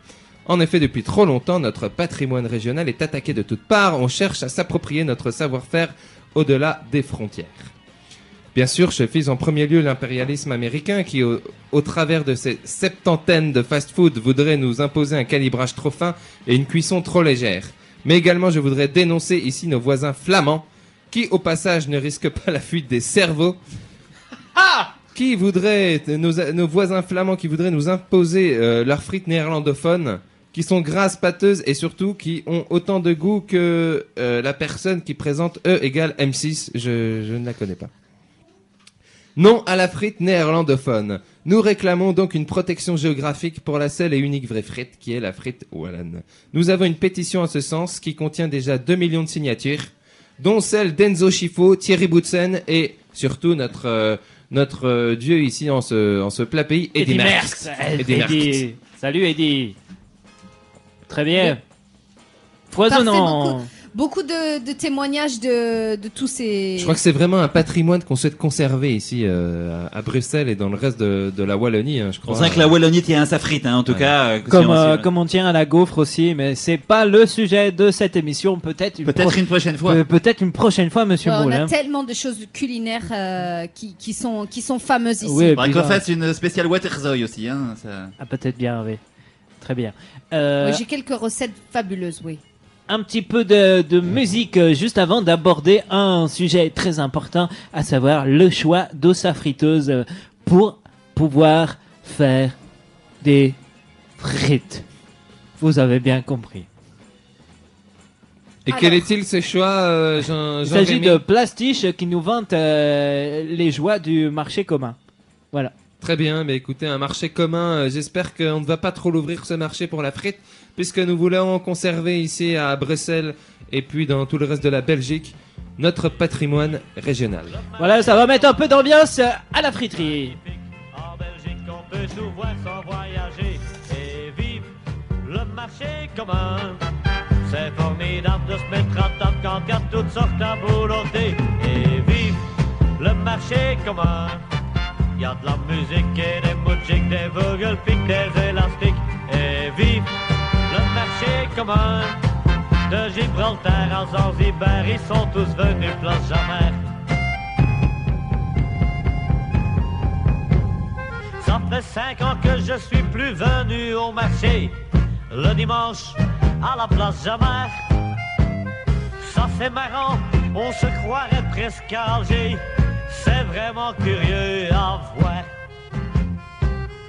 En effet, depuis trop longtemps, notre patrimoine régional est attaqué de toutes parts. On cherche à s'approprier notre savoir-faire au-delà des frontières. Bien sûr, je vise en premier lieu l'impérialisme américain qui, au, au travers de ses septantaines de fast-food, voudrait nous imposer un calibrage trop fin et une cuisson trop légère. Mais également, je voudrais dénoncer ici nos voisins flamands qui, au passage, ne risquent pas la fuite des cerveaux. Qui voudraient, nos, nos voisins flamands qui voudraient nous imposer euh, leurs frites néerlandophones, qui sont grasses, pâteuses et surtout qui ont autant de goût que euh, la personne qui présente E égale M6. Je, je ne la connais pas. Non à la frite néerlandophone. Nous réclamons donc une protection géographique pour la seule et unique vraie frite qui est la frite wallonne. Nous avons une pétition en ce sens qui contient déjà 2 millions de signatures, dont celle d'Enzo Schifo, Thierry Boutsen et surtout notre euh, notre euh, dieu ici en ce en ce plat pays, Eddie, Eddie Merckx. Merckx. Eh, Eddie Merckx. Eddie. Salut Eddie. Très bien. Foisonnant. Beaucoup, de, de témoignages de, de tous ces. Je crois que c'est vraiment un patrimoine qu'on souhaite conserver ici euh, à Bruxelles et dans le reste de, de la Wallonie, hein, je On crois. sent que la Wallonie tient à sa frite, hein, en tout Ouais. cas. euh, Comme, on- euh, comme on tient à la gaufre aussi, mais c'est pas le sujet de cette émission. Peut-être une, Peut-être pro- une prochaine fois. peut- peut-être une prochaine fois, Monsieur Ouais, on a tellement de choses culinaires euh, qui, qui sont qui sont fameuses ici. Oui, Faudrait qu'on fasse une spéciale Waterzooi aussi, hein. Ça... Ah, peut-être bien, oui. Très bien. Euh, Oui, J'ai quelques recettes fabuleuses, oui. Un petit peu de, de musique euh, juste avant d'aborder un sujet très important, à savoir le choix sa friteuse euh, pour pouvoir faire des frites. Vous avez bien compris. Et Alors. quel est-il ce choix, euh, Jean, Il s'agit de Plastiche qui nous vante euh, les joies du marché commun. Voilà. Très bien, mais écoutez, un marché commun, euh, j'espère qu'on ne va pas trop l'ouvrir ce marché pour la frite, puisque nous voulons conserver ici à Bruxelles et puis dans tout le reste de la Belgique notre patrimoine régional. Voilà, ça va mettre un peu d'ambiance à la friterie. En Belgique, on peut voir sans voyager et vivre le marché commun. C'est formidable de se mettre à table quand il y a toutes sortes à volonté et vivre le marché commun. Il y a de la musique et des mouchiques, des vogelpics, des élastiques et vivre le marché commun. De Gibraltar à Zanzibar, ils sont tous venus place jamais. Ça fait cinq ans que je suis plus venu au marché. Le dimanche, à la place Jamar. Ça c'est marrant, on se croirait presque à Alger. C'est vraiment curieux à voir.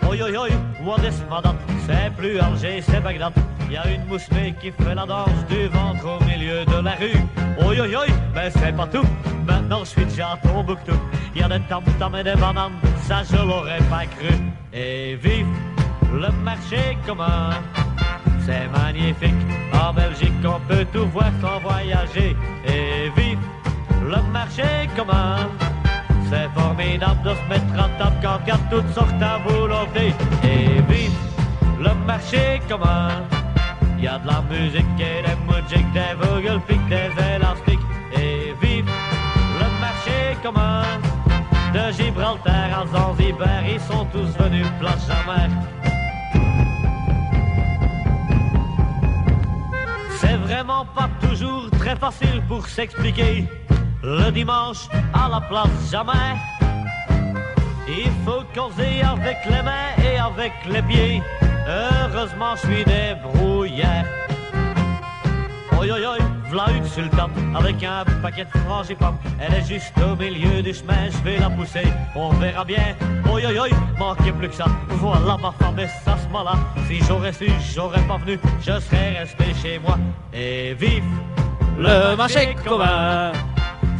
Oi oi oi, Wadismadat, c'est plus Alger, c'est Bagdad. Y a une moussée qui fait la danse du ventre au milieu de la rue. Oi oi oi, mais c'est pas tout. Maintenant je suis déjà à Tombouctou. Y a des tam-tams et des bananes, ça je l'aurais pas cru. Et vive le marché commun. C'est magnifique, en Belgique on peut tout voir sans voyager. Et vive le marché commun. C'est formidable de se mettre à table quand il y a toutes sortes à volonté. Et vive le marché commun. Y a de la musique et des moujiks, des vogelpics, des élastiques. Et vive le marché commun. De Gibraltar à Zanzibar, ils sont tous venus place jamais. C'est vraiment pas toujours très facile pour s'expliquer. Le dimanche à la place jamais. Il faut causer avec les mains et avec les pieds. Heureusement, je suis débrouillard. Oi, oi, oi, v'là une sultane avec un paquet de frangipane. Elle est juste au milieu du chemin, je vais la pousser, on verra bien. Oi, oi, oi, manquez plus que ça. Voilà ma femme et ça ce là Si j'aurais su, j'aurais pas venu, je serais resté chez moi. Et vive Le marché commun.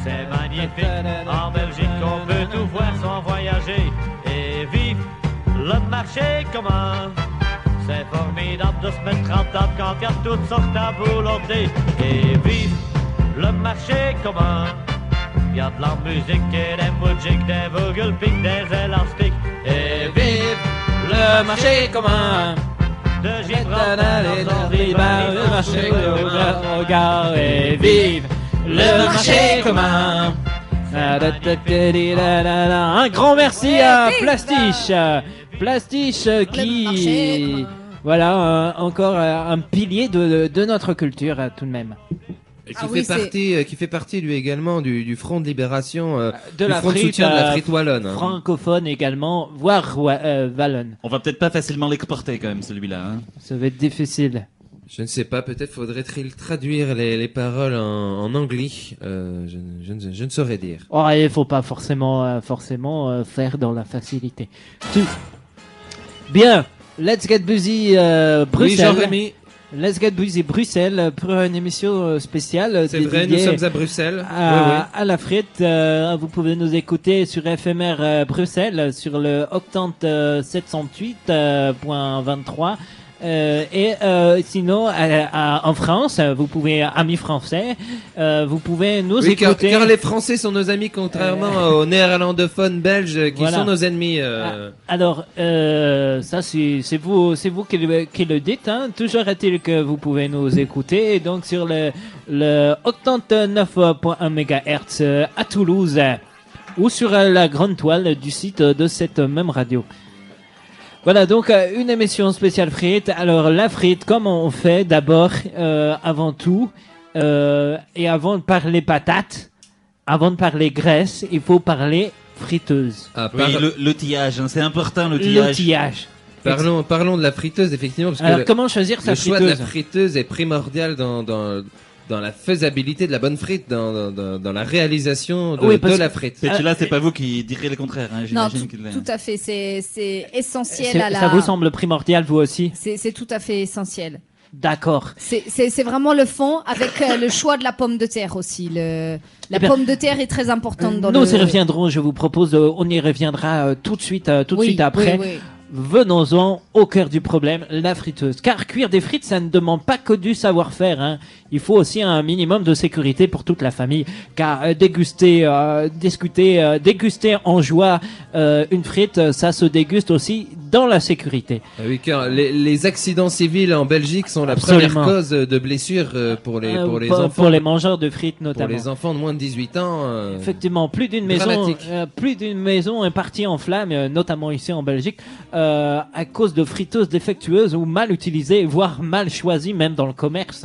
c'est magnifique. En Belgique, on peut tout voir sans voyager. Et vive le marché commun. C'est formidable de se mettre en table quand il y a toutes sortes à volonté. Et vive le marché commun. Il y a de la musique et des moujiks, des vogelpics, des élastiques. Et vive Le marché commun. de Gibraltar à Zanzibar, Le marché commun. Regarde et vive le marché commun. Un grand merci à Plastiche. Plastiche marché qui, voilà, encore euh, un pilier de, de notre culture euh, tout de même. Et qui Ah fait oui, partie, euh, qui fait partie lui également du, du front de libération, euh, De du la front de soutien de la frite wallonne. hein. Francophone également, voire euh, wallonne. On va peut-être pas facilement l'exporter quand même celui-là. Hein. Ça va être difficile. Je ne sais pas, peut-être faudrait-il traduire les, les paroles en, en anglais. Euh, je, ne- je, ne- je ne saurais dire. Oh, il faut pas forcément, euh, forcément euh, faire dans la facilité. Tu- Bien, let's get busy euh, Oui, Bruxelles. Jean-Rémy, let's get busy Bruxelles pour une émission euh, spéciale. c'est vrai, nous sommes à Bruxelles. à, Oui, oui. à la frite. euh, vous pouvez nous écouter sur FMR euh, Bruxelles sur le octante euh, 708.23. Euh, et euh, sinon, à- à- en France, vous pouvez, amis français, euh, vous pouvez nous Oui, car, écouter. car les Français sont nos amis, contrairement aux néerlandophones belges euh, qui Voilà. sont nos ennemis. euh. Alors, euh, ça c'est vous c'est vous qui le, qui le dites. Hein. Toujours est-il que vous pouvez nous écouter. Et donc sur le le 89.1 MHz euh, à Toulouse euh, ou sur euh, la grande toile du site de cette même radio. Voilà donc euh, une émission spéciale frite. Alors la frite, comment on fait d'abord, euh, avant tout, euh, et avant de parler patates, avant de parler graisse, il faut parler friteuse. Ah, Oui, par- le- l'outillage, hein, c'est important l'outillage. L'outillage. parlons, parlons de la friteuse, effectivement, parce que Alors le, comment choisir sa le choix de la friteuse? friteuse est primordial dans, dans, dans la faisabilité de la bonne frite, dans, dans- dans, dans la réalisation de, Oui, parce de la que- frite. Mais Ah, là, c'est pas vous qui direz le contraire. Hein, Non, J'imagine tout, à fait. C'est c'est essentiel à la. Ça vous semble primordial, vous aussi? C'est c'est tout à fait essentiel. D'accord. C'est c'est- c'est vraiment le fond avec euh, le choix de la pomme de terre aussi. Le, la Eh bien, pomme de terre est très importante dans Nous le. y reviendrons, je vous propose, euh, on y reviendra euh, tout de suite, euh, tout de Oui, suite après. oui, oui. Venons-en au cœur du problème, la friteuse. Car cuire des frites, ça ne demande pas que du savoir-faire. Hein. Il faut aussi un minimum de sécurité pour toute la famille. Car euh, déguster, euh, discuter, euh, déguster en joie euh, une frite, euh, ça se déguste aussi dans la sécurité. Ah oui, car les, les accidents civils en Belgique sont la Absolument. première cause de blessures euh, pour les, pour les pour, enfants. pour les mangeurs de frites pour notamment. les enfants de moins de 18 ans. Effectivement, plus d'une maison, euh, plus d'une maison est partie en flammes, euh, notamment ici en Belgique, euh, à cause de friteuses défectueuses ou mal utilisées, voire mal choisies, même dans le commerce.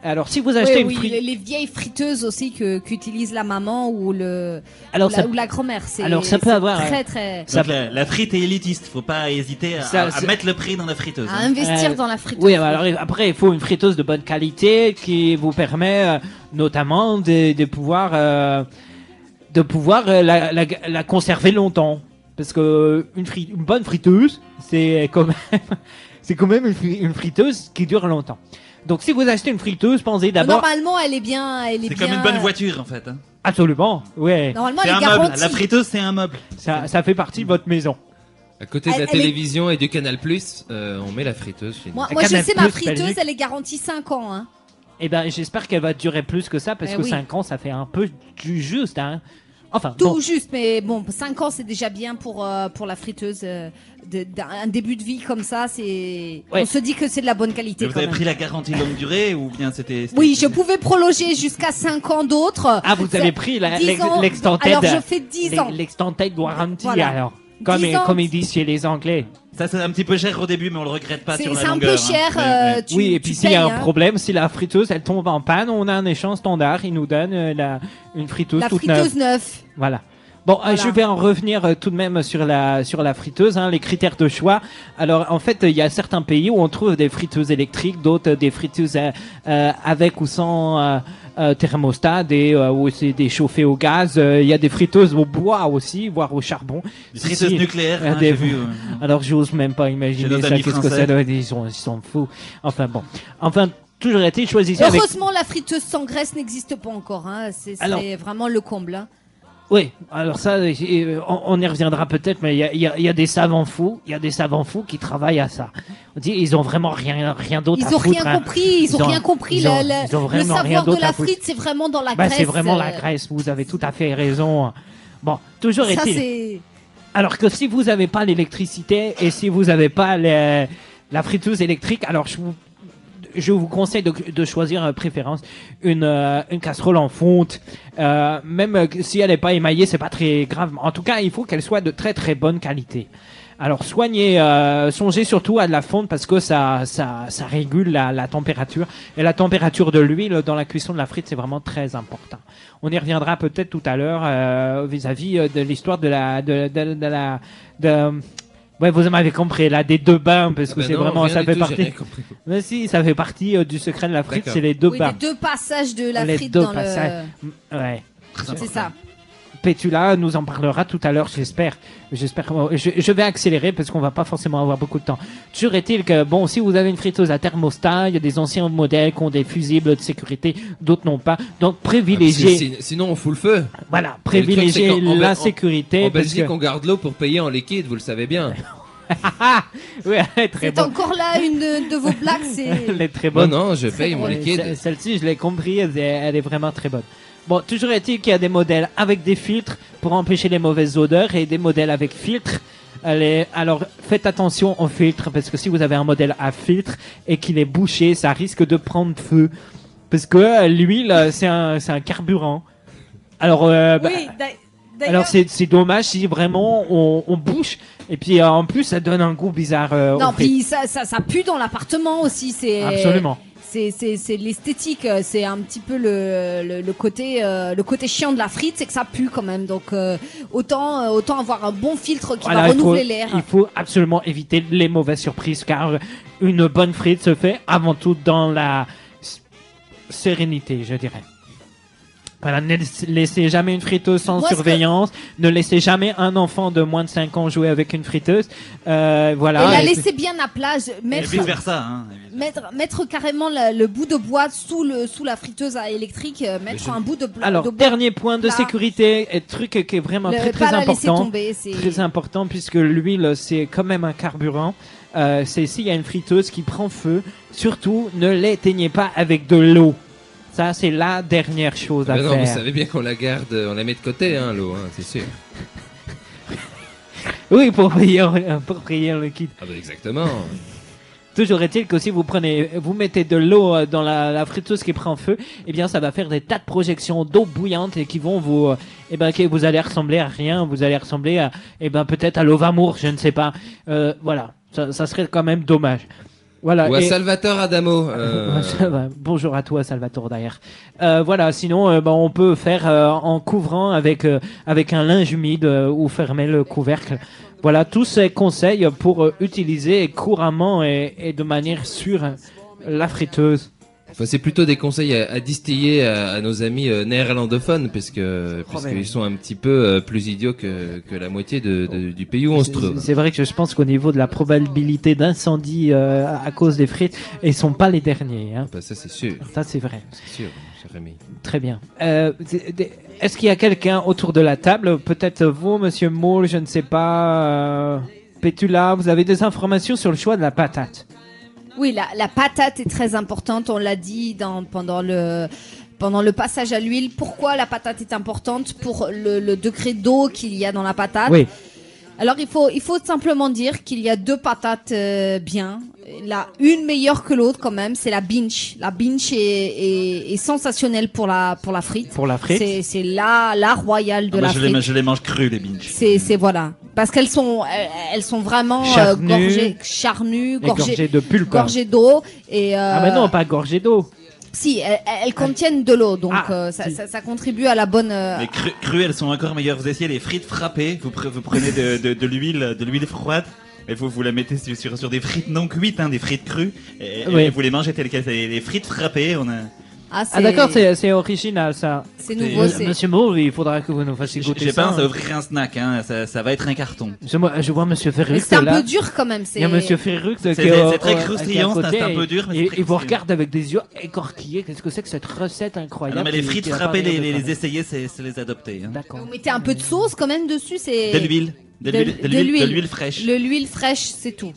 Alors, si vous achetez Oui, une oui, frite, les, les vieilles friteuses aussi que qu'utilise la maman ou le alors ou ça, la, ou la grand-mère. C'est alors, ça peut avoir, très très Ça- Donc, la, la frite est élitiste, faut pas hésiter à, Ça, mettre le prix dans la friteuse. à hein. investir Euh, dans la friteuse. oui, alors après, il faut une friteuse de bonne qualité qui vous permet, euh, notamment, de, de pouvoir, euh, de pouvoir euh, la, la, la conserver longtemps. Parce que une, bonne friteuse, c'est quand même, c'est quand même une, fri- une friteuse qui dure longtemps. Donc, si vous achetez une friteuse, pensez d'abord. Normalement, elle est bien, elle est C'est bien. comme une bonne voiture en fait. hein. Absolument, ouais. Normalement, elle un est meuble. garantie. La friteuse, c'est un meuble. Ça, ça fait partie de votre maison. À côté de Elle- la est- télévision et du Canal Plus, euh, on met la friteuse chez. Moi, moi je sais, ma friteuse, Belgique. elle est garantie 5 ans. Hein. Eh ben, j'espère qu'elle va durer plus que ça parce Eh que oui. 5 ans, ça fait un peu du juste, hein. Enfin, Tout bon. juste, mais bon, 5 ans, c'est déjà bien pour, euh, pour la friteuse. euh, de- un début de vie comme ça, c'est. Ouais. On se dit que c'est de la bonne qualité. Mais vous quand avez même. pris la garantie longue durée ou bien c'était. c'était- Oui, je pouvais prolonger jusqu'à 5 ans d'autres. Ah, vous avez pris la- 10 l'ex- ans. l'extended. Alors, je fais 10 ans. L'extended warranty, Voilà. alors. Comme, 10 ans. comme ils disent chez les Anglais. Ça, c'est un petit peu cher au début, mais on le regrette pas C'est sur la c'est un longueur. peu hein. cher. Ouais, euh, tu- oui, et tu puis s'il y a payes, un hein. problème, si la friteuse elle tombe en panne, on a un échange standard. Ils nous donnent euh, la, une friteuse La toute friteuse neuve. neuve. Voilà. Bon, euh, Voilà. je vais en revenir euh, tout de même sur la sur la friteuse, hein, les critères de choix. Alors, en fait, il y a certains pays où on trouve des friteuses électriques, d'autres euh, des friteuses euh, euh, avec ou sans euh, euh, thermostat, des euh, où c'est des chauffées au gaz. Euh, Il y a des friteuses au bois aussi, voire au charbon. Des friteuses si. nucléaires, Euh, hein, des- j'ai vu. Alors, j'ose même pas imaginer ça. Qu'est-ce que ça doit être Ils sont ils sont fous. Enfin bon. Enfin, toujours été avec. Heureusement, la friteuse sans graisse n'existe pas encore. Hein. C'est vraiment le comble. hein. Oui, alors ça, euh, on, y reviendra peut-être, mais il y y y a des savants fous, il y a des savants fous qui travaillent à ça. On dit, ils ont vraiment rien, rien d'autre à Ils ont foutre. rien hein. compris. Ils, ont, rien compris. ils ont- le, le- ils ont le rien savoir de la frite, c'est vraiment dans la Bah, graisse. c'est vraiment la euh, graisse, vous avez tout à fait raison. Bon, toujours Ça, est-il. Alors que si vous n'avez pas l'électricité et si vous n'avez pas les- la friteuse électrique, alors je vous, je vous conseille de, de choisir euh, préférence une, euh, une casserole en fonte. Euh, même euh, si elle n'est pas émaillée, c'est pas très grave. En tout cas, il faut qu'elle soit de très très bonne qualité. Alors soignez, euh, songez surtout à de la fonte parce que ça, ça, ça régule la, la température et la température de l'huile dans la cuisson de la frite c'est vraiment très important. On y reviendra peut-être tout à l'heure euh, vis-à-vis euh, de l'histoire de la, de, de, de la, de, ouais vous m'avez compris là des deux bains parce Ah que ben c'est vraiment ça du fait tout, partie. Mais si ça fait partie euh, du secret de la frite D'accord. c'est les deux Oui, bains. les deux passages de la Les frite deux dans passages. Ouais. le. C'est ça. Pétula nous en parlera tout à l'heure, j'espère. J'espère. que- Je, je vais accélérer parce qu'on va pas forcément avoir beaucoup de temps. Toujours est-il que bon, si vous avez une friteuse à thermostat, il y a des anciens modèles qui ont des fusibles de sécurité, d'autres n'ont pas. Donc Ah, privilégiez, si- sinon on fout le feu. voilà, en- la en- sécurité. En parce Belgique, que- on garde l'eau pour payer en liquide, vous le savez bien. Très C'est bon. encore là une de, de vos blagues. C'est. Elle est très Non, bonne. non, je paye mon Ouais, liquide. ce- Celle-ci, je l'ai compris, elle est, elle est vraiment très bonne. Bon, toujours est-il qu'il y a des modèles avec des filtres pour empêcher les mauvaises odeurs et des modèles avec filtres. Allez, alors faites attention aux filtres parce que si vous avez un modèle à filtre et qu'il est bouché, ça risque de prendre feu parce que euh, l'huile euh, c'est un c'est un carburant. Alors euh, bah, Oui, alors c'est c'est dommage si vraiment on, on bouche et puis euh, en plus ça donne un goût bizarre. Non, puis ça, ça, ça pue dans l'appartement aussi. C'est Absolument. C'est c'est c'est l'esthétique. euh, C'est un petit peu le le, le côté euh, le côté chiant de la frite, c'est que ça pue quand même. Donc euh, autant euh, autant avoir un bon filtre qui Voilà, va renouveler l'air. il faut absolument éviter les mauvaises surprises car une bonne frite se fait avant tout dans la sérénité, je dirais. Voilà, ne laisse- laissez jamais une friteuse sans Moi, ce que- surveillance. Ne laissez jamais un enfant de moins de 5 ans jouer avec une friteuse. Euh, Et voilà. la Et- laisser bien à Et mettre vice versa. Hein. mettre mettre carrément la- le bout de bois sous le sous la friteuse à électrique, euh, mettre je- un bout de, bla- Alors, de bois. dernier point de sécurité et truc qui est vraiment Le- très très la important. tomber, Très important puisque l'huile c'est quand même un carburant. Euh, c'est s'il y a une friteuse qui prend feu, surtout ne l'éteignez pas avec de l'eau. Ça c'est la dernière chose à non, vous faire. savez bien qu'on la garde, on la met de côté, hein, l'eau, hein, c'est sûr. Oui, pour payer, pour payer le kit. Ah bah exactement. Toujours est-il que si vous prenez, vous mettez de l'eau euh, dans la, la friteuse qui prend feu, eh bien ça va faire des tas de projections d'eau bouillante et qui vont vous, euh, eh ben que vous allez ressembler à rien, vous allez ressembler à, eh ben peut-être à l'ovamour, je ne sais pas. Euh, voilà, ça, ça serait quand même dommage. Voilà. Ou à et- Salvatore Adamo. euh. Bonjour à toi, Salvatore d'ailleurs. Euh, voilà. Sinon, euh, ben, on peut faire euh, en couvrant avec euh, avec un linge humide euh, ou fermer le couvercle. Voilà tous ces conseils pour utiliser couramment et, et de manière sûre la friteuse. Enfin, c'est plutôt des conseils à, à distiller à, à nos amis euh, néerlandophones, parce que puisqu'ils sont un petit peu euh, plus idiots que, que la moitié de, de- du pays où on se trouve. C'est vrai que je pense qu'au niveau de la probabilité d'incendie euh, à cause des frites, ils sont pas les derniers. Hein. Bah, ça c'est sûr, Ça c'est vrai. c'est sûr, cher ami. Très bien. Euh, Est-ce qu'il y a quelqu'un autour de la table Peut-être vous, Monsieur Moule, je ne sais pas. Euh, Pétula, vous avez des informations sur le choix de la patate? Oui, la, la patate est très importante. On l'a dit dans, pendant le pendant le passage à l'huile. Pourquoi la patate est importante Pour le, le degré d'eau qu'il y a dans la patate. Oui. Alors il faut il faut simplement dire qu'il y a deux patates euh, bien. La une meilleure que l'autre quand même, c'est la binge. La binge est, est, est sensationnelle pour la pour la frite. Pour la frite. C'est c'est la la royale de Ah, la je, frite. les, je les mange crus, les binges. C'est c'est voilà parce qu'elles sont elles, elles sont vraiment euh, Charnues. gorgées charnues, gorgées gorgées de pulpe. gorgées d'eau et euh, Ah mais non, pas gorgée d'eau. si elles, elles contiennent de l'eau donc Ah, euh, ça, si. ça, ça contribue à la bonne euh, Les cru, crues, elles sont encore meilleures. Vous essayez les frites frappées. Vous, pre- vous prenez de, de, de l'huile, de l'huile froide. Et vous, vous la mettez sur, des frites non cuites, hein, des frites crues. Et, vous les mangez telles quelles. Les frites frappées, on a. ah, Ah d'accord, c'est c'est original ça. c'est nouveau c'est Monsieur Moule, il faudra que vous nous fassiez goûter j'ai ça. pas à ouvrir un snack, hein. Ça, ça va être un carton. Je, vois- je vois Monsieur mais Ferrux c'est un là. peu dur quand même Il c'est y a Monsieur Ferrux qui est, c'est très croustillant, c'est un peu dur, mais il vous regarde avec des yeux écorquillés. Qu'est-ce que c'est que cette recette Ah incroyable non, mais les frites frappées, les, de essayer, c'est c'est les adopter. Hein. D'accord. vous mettez un peu de sauce quand même dessus c'est De l'huile. De De- l'huile de de de fraîche. le l'huile fraîche c'est tout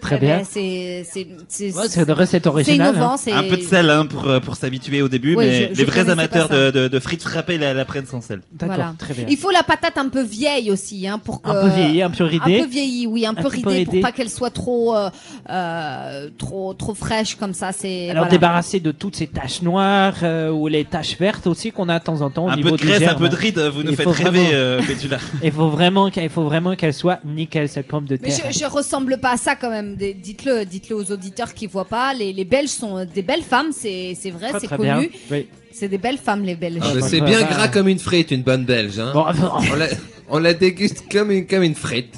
Très bien. c'est c'est c'est Ouais, c'est une recette c'est originale. innovant hein. c'est Un peu de sel hein, pour, euh, pour s'habituer au début, Oui, mais je- je les vrais amateurs de, de, de frites frappées la, la prennent sans sel. D'accord, Voilà. très bien. Il faut la patate un peu vieille aussi, hein, pour que Un peu vieillie, un peu ridée. Un peu vieillie, oui, un, peu peu ridée, ridée. pour pas qu'elle soit trop, euh, euh, trop, trop fraîche comme ça. C'est Alors voilà. débarrasser de toutes ces taches noires euh, ou les taches vertes aussi qu'on a de temps en temps au Un niveau peu de du graisse, un germe. peu de ride, vous nous faites rêver, euh, Pétula. Il faut vraiment qu'elle il faut vraiment qu'elle soit nickel cette pomme de Mais terre. je, je ressemble pas à ça quand même. Des- Dites-le, dites-le aux auditeurs qui voient pas. Les, les Belges sont des belles femmes, c'est c'est vrai, Très, c'est connu. Oui. C'est des belles femmes les Belges. Ah, bah, bah, c'est bah, bien bah, gras comme une frite, une bonne belge. Hein. Bon, enfin, On, la, on la déguste comme une, comme une frite.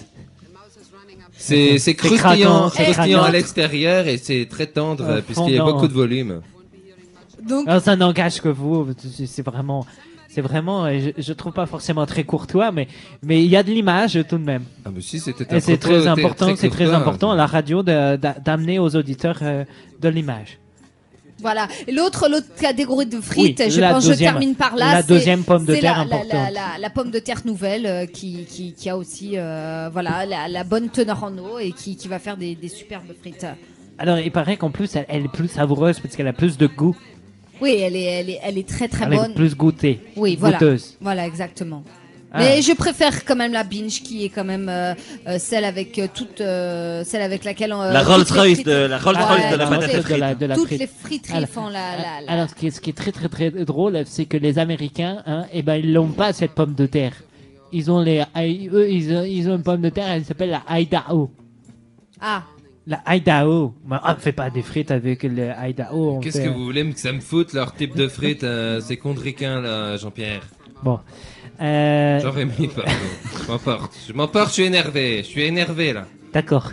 C'est c'est croustillant, croustillant à l'extérieur et c'est très tendre Euh, euh, puisqu'il y a beaucoup de volume. Donc alors, ça n'engage que vous. C'est vraiment, c'est vraiment. euh, Je, je trouve pas forcément très courtois, mais mais il y a de l'image tout de même. Ah mais si, c'était Et c'est très important. C'est très important à la radio d'amener aux auditeurs euh, de l'image. voilà. Et L'autre, l'autre catégorie de frites, Oui, je pense, je termine par là. la deuxième pomme de terre la, la, importante. la, la, la pomme de terre nouvelle euh, qui, qui, qui a aussi, euh, voilà, la, la bonne teneur en eau et qui, qui va faire des, des superbes frites. Alors il paraît qu'en plus elle, elle est plus savoureuse parce qu'elle a plus de goût. Oui, elle est, elle est, elle est très très elle bonne. est plus goûtée. Oui, voilà. Goûteuse. Voilà, exactement. Ah. Mais je préfère quand même la binge qui est quand même euh, euh, celle avec euh, toute euh, celle avec laquelle on, euh, La Rolls-Royce frites- de, la Rolls-Royce Ouais, de la toutes patate frites. la- de la toutes frite. les friteries Alors- font la, la, la- Alors, ce qui est, ce qui est très très très drôle, c'est que les Américains, hein, eh ben, ils l'ont pas cette pomme de terre. Ils ont les, eux, ils ont, ils ont une pomme de terre, elle s'appelle la Idaho. ah La Idaho. Mais on fait pas des frites avec le Idaho. Qu'est-ce fait- que vous voulez que ça me foute leur type de frites euh, C'est condricain là, Jean-Pierre. Bon. Euh, Jean-Rémy, pardon. je m'emporte. Je m'emporte, je suis énervé. Je suis énervé là. D'accord.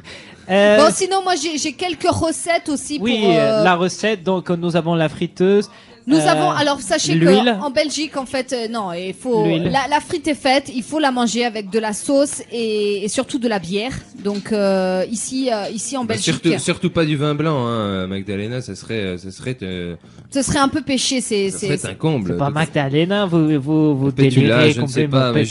Euh, bon sinon moi j'ai j'ai quelques recettes aussi oui, pour euh, euh, la recette. Donc, nous avons la friteuse. Nous Euh, avons alors sachez que en Belgique en fait euh, non il faut la, la frite est faite il faut la manger avec de la sauce et, et surtout de la bière donc euh, ici euh, ici en Bah, Belgique surtout, surtout pas du vin blanc, hein, Magdalena. Ça serait, ça serait, euh, ce serait un peu péché c'est ça c'est serait un comble. C'est pas Magdalena, vous, vous, vous Pétula, délirez je ne sais pas. mais.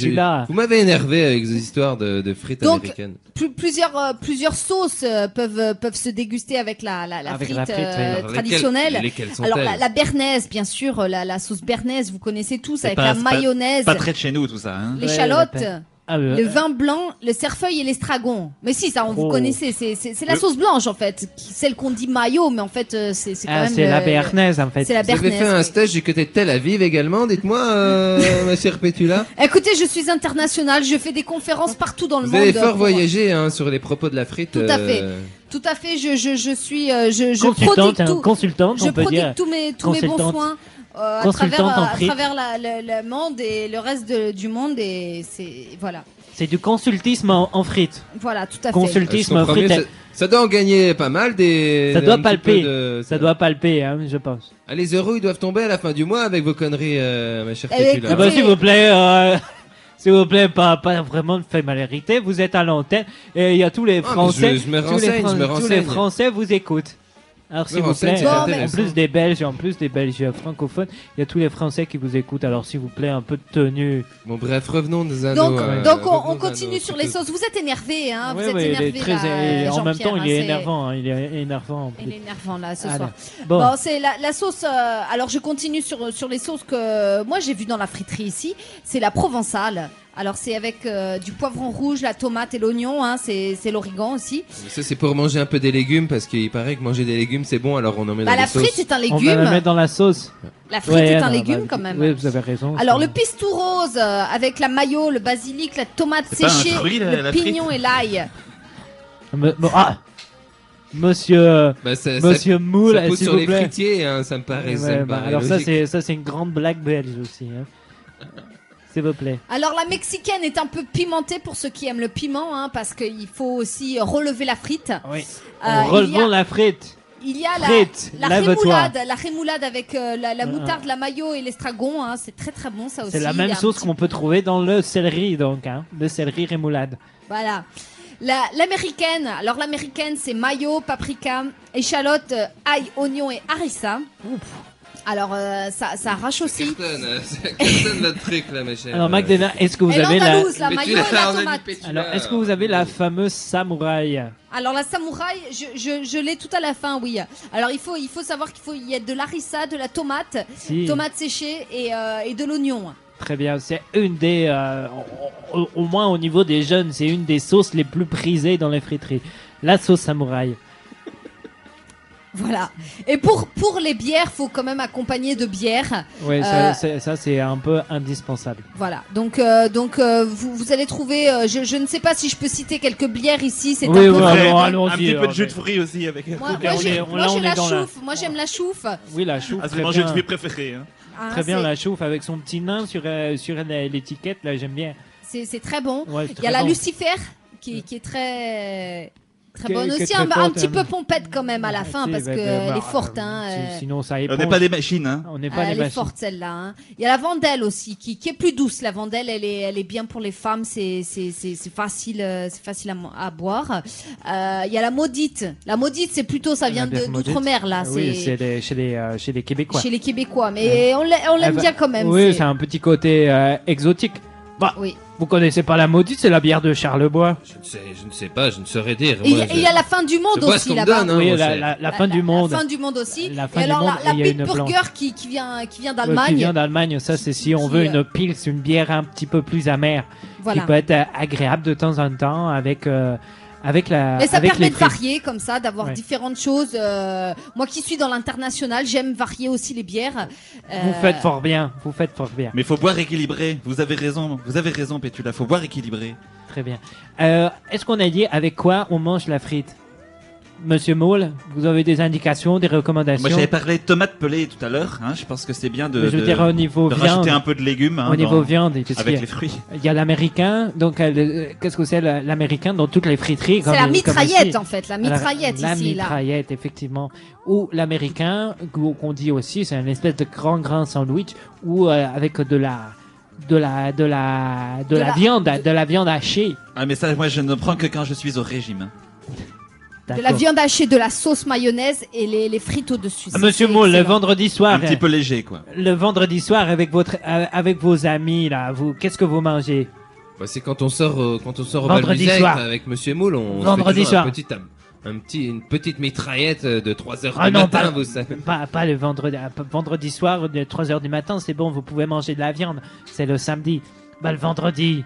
Vous m'avez énervé avec ces histoires de, de frites Donc, américaines. Plus- plusieurs euh, plusieurs sauces peuvent peuvent se déguster avec la la, la Avec frite, la frite, euh, oui. Alors, lesquelles- traditionnelle. lesquelles Alors sont-elles la, la bernaise bien sûr euh, la, la sauce bernaise vous connaissez tous avec pas- la pas- mayonnaise, Pas près de chez nous, tout ça. Hein. l'échalote, Ouais, Ah, euh, le vin blanc, le cerfeuil et l'estragon. Mais si ça on vous Oh. connaissez c'est c'est c'est la Le- sauce blanche en fait celle qu'on dit mayo mais en fait euh, c'est c'est quand ah, même c'est la béarnaise en fait. c'est la Vous avez fait un stage du côté de Tel Aviv également, dites-moi, euh, ma chère Pétula. Écoutez, je suis internationale, je fais des conférences partout dans le Vous monde. avez fort pour- voyagé hein, sur les propos de la frite. Tout à fait. euh, Tout à fait, je, je, je suis, euh, je, je Consultante, prodigue hein, tout, consultante, je on peut prodigue dire. tous mes, tous mes bons soins euh, à Consultante travers, en à frites. travers la, le, le monde et le reste de- du monde et c'est voilà. C'est du consultisme en, en frites. Voilà, tout à fait. Consultisme Je comprends frites. ça, ça doit en gagner pas mal des. Ça doit palper. de- Ça doit palper, hein, je pense. Ah, les euros, ils doivent tomber à la fin du mois avec vos conneries, euh, ma chère Eh Tétula. Ah bah, s'il vous plaît, euh, s'il vous plaît, pas, pas vraiment de familiarité. Vous êtes à l'antenne et il y a tous les Ah, Français. je- je me tous les renseigne, Fran- je me Tous les. Français vous écoutent. Alors s'il vous plaît, en plus des Belges, en plus des Belges francophones, il y a tous les Français qui vous écoutent. Alors s'il vous plaît, un peu de tenue. Bon, bref, revenons des anneaux. Donc, euh, donc on, continue sur les sauces. Vous êtes énervé, hein Oui, Vous êtes oui, il est énervé très- là, et en même temps, hein, il est c'est- énervant. hein, il est énervant. en plus. Il est énervant là ce Allez. soir. Bon, Bon, c'est la, la sauce. euh, alors je continue sur sur les sauces que moi j'ai vu dans la friterie ici. C'est la provençale. Alors c'est avec euh, du poivron rouge, la tomate et l'oignon. Hein, c'est l'origan aussi. Ça, c'est pour manger un peu des légumes parce qu'il paraît que manger des légumes c'est bon, alors on en met dans Bah, des la sauces. frite est un on va la légume. mettre dans la sauce. La frite Ouais, est un non, légume bah, quand même. Oui, vous avez raison. Alors le pistou rose euh, avec la mayo, le basilic, la tomate séchée, fruit, la- le la pignon et l'ail. Ah Monsieur, Bah, ça, ça- Monsieur Moule, ça pousse s'il sur vous les plaît. fritiers, hein, ça me paraît. Ouais, bah, alors ça logique. c'est ça c'est une grande blague belge aussi. Hein. S'il vous plaît. Alors la mexicaine est un peu pimentée pour ceux qui aiment le piment, hein, parce qu'il faut aussi relever la frite. Oui. Euh, a- Relevons la frite. Il y a la, Frite, la lève-toi. rémoulade, la rémoulade avec euh, la, la Ah. moutarde, la mayo et l'estragon. Hein, c'est très très bon ça aussi. C'est la même sauce petit- qu'on peut trouver dans le céleri donc hein, le céleri rémoulade. Voilà. La- L'américaine, alors l'américaine c'est mayo, paprika, échalote, euh, ail, oignon et harissa. Alors euh, ça, ça arrache aussi. Cartonne, euh, cartonne notre truc là, mes chers. Alors Magdalena, est-ce que vous Et avez la la et la tomate. Alors est-ce que vous avez la fameuse samouraï Alors la samouraï, je, je, je l'ai tout à la fin, oui. Alors il faut, il faut savoir qu'il faut il y a de l'harissa, de la tomate, Si. tomate séchée et, euh, et de l'oignon. Très bien, c'est une des euh, au, au- au moins au niveau des jeunes, c'est une des sauces les plus prisées dans les friteries. La sauce samouraï. Voilà. Et pour pour les bières, faut quand même accompagner de bière. Ouais, Euh, ça, c'est- un peu indispensable. Voilà. Donc euh, donc euh, vous, vous allez trouver. euh, je, je ne sais pas si je peux citer quelques bières ici. C'est Oui, un peu. oui, Ouais, allons- un petit peu de jus de fruits aussi avec. Moi, moi, j'ai- la chouffe. Moi j'aime la chouffe. Oui, la chouffe. Ah, c'est très mon jus de bien. fruits préféré. Hein. Hein, Très bien la chouffe avec son petit nain sur euh, sur l'étiquette là, j'aime bien. C'est c'est très bon. Ouais, Il y a la. Lucifer qui, qui est très très bonne aussi, très un, petit hein. peu pompette quand même à la fin Si, parce bah, qu'elle bah, bah, est forte. Hein, si- Sinon ça On éponge. n'est pas des machines. Hein. On n'est pas elle des est machines. forte celle-là. hein. Il y a la Vandelle aussi qui, qui est plus douce. La Vandelle, elle est, elle est bien pour les femmes. C'est, c'est, c'est, c'est facile, euh, c'est facile à, boire. Euh, Il y a la Maudite. La Maudite, c'est plutôt, ça vient d'outre-mer là. Oui, c'est les- chez les euh, chez les Québécois. chez les Québécois. Mais on, l'a- on l'aime Ah bah, bien quand même. Oui, c'est- c'est un petit côté euh, exotique. Bah, Oui. Vous connaissez pas la maudite, c'est la bière de Charlebois. Je ne sais, je ne sais pas, je ne saurais dire. Et il y, a- je- et il y a la fin du monde aussi là-bas. hein, oui, la, cher. la, la fin du monde. La fin du monde aussi. La et fin du alors monde, la, et plante. qui, qui vient, qui vient Ouais, qui d'Allemagne. vient d'Allemagne, ça c'est si on Qui, veut euh, une pils, une bière un petit peu plus amère, voilà. qui peut être agréable de temps en temps avec euh, avec la Et ça avec permet les de varier comme ça, d'avoir Ouais. différentes choses. euh, moi qui suis dans l'international, j'aime varier aussi les bières. Vous Euh, faites fort bien, vous faites fort bien. Mais faut boire équilibré. Vous avez raison. Vous avez raison, Pétula. Faut boire équilibré. Très bien. Euh, Est-ce qu'on a dit avec quoi on mange la frite? Monsieur Moule, vous avez des indications, des recommandations Moi, j'avais parlé de tomates pelées tout à l'heure. Hein. Je pense que c'est bien de, Mais Je veux de- dire au niveau de viande. rajouter un peu de légumes. hein, au niveau dans- viande, avec a- les fruits. Il y a l'américain, donc euh, le- qu'est-ce que c'est la- l'américain dans toutes les friteries C'est la mitraillette ici. en fait, la La- mitraillette la, ici là. mitraillette, effectivement. Ou l'américain, qu'on dit aussi, c'est une espèce de grand grand sandwich ou euh, avec de la de la de la de, De la, la- viande, de la viande hachée. Ah, mais ça, moi, je ne prends que quand je suis au régime. De la viande hachée, de la sauce mayonnaise et les, les frites au-dessus. Ah, Monsieur Moule, le vendredi soir, Un petit peu léger, quoi. le vendredi soir avec votre euh, avec vos amis là, vous qu'est-ce que vous mangez? Bah, c'est quand on sort, euh, quand on sort au Vendredi soir. avec Monsieur Moule, on se Vendredi fait toujours soir. un petit, un, un petit, une petite mitraillette euh, de 3 heures Ah du non, matin, pas- vous savez. Pas, pas le vendredi, pas- vendredi soir de 3 heures du matin, c'est bon, vous pouvez manger de la viande. C'est le samedi. Bah le vendredi.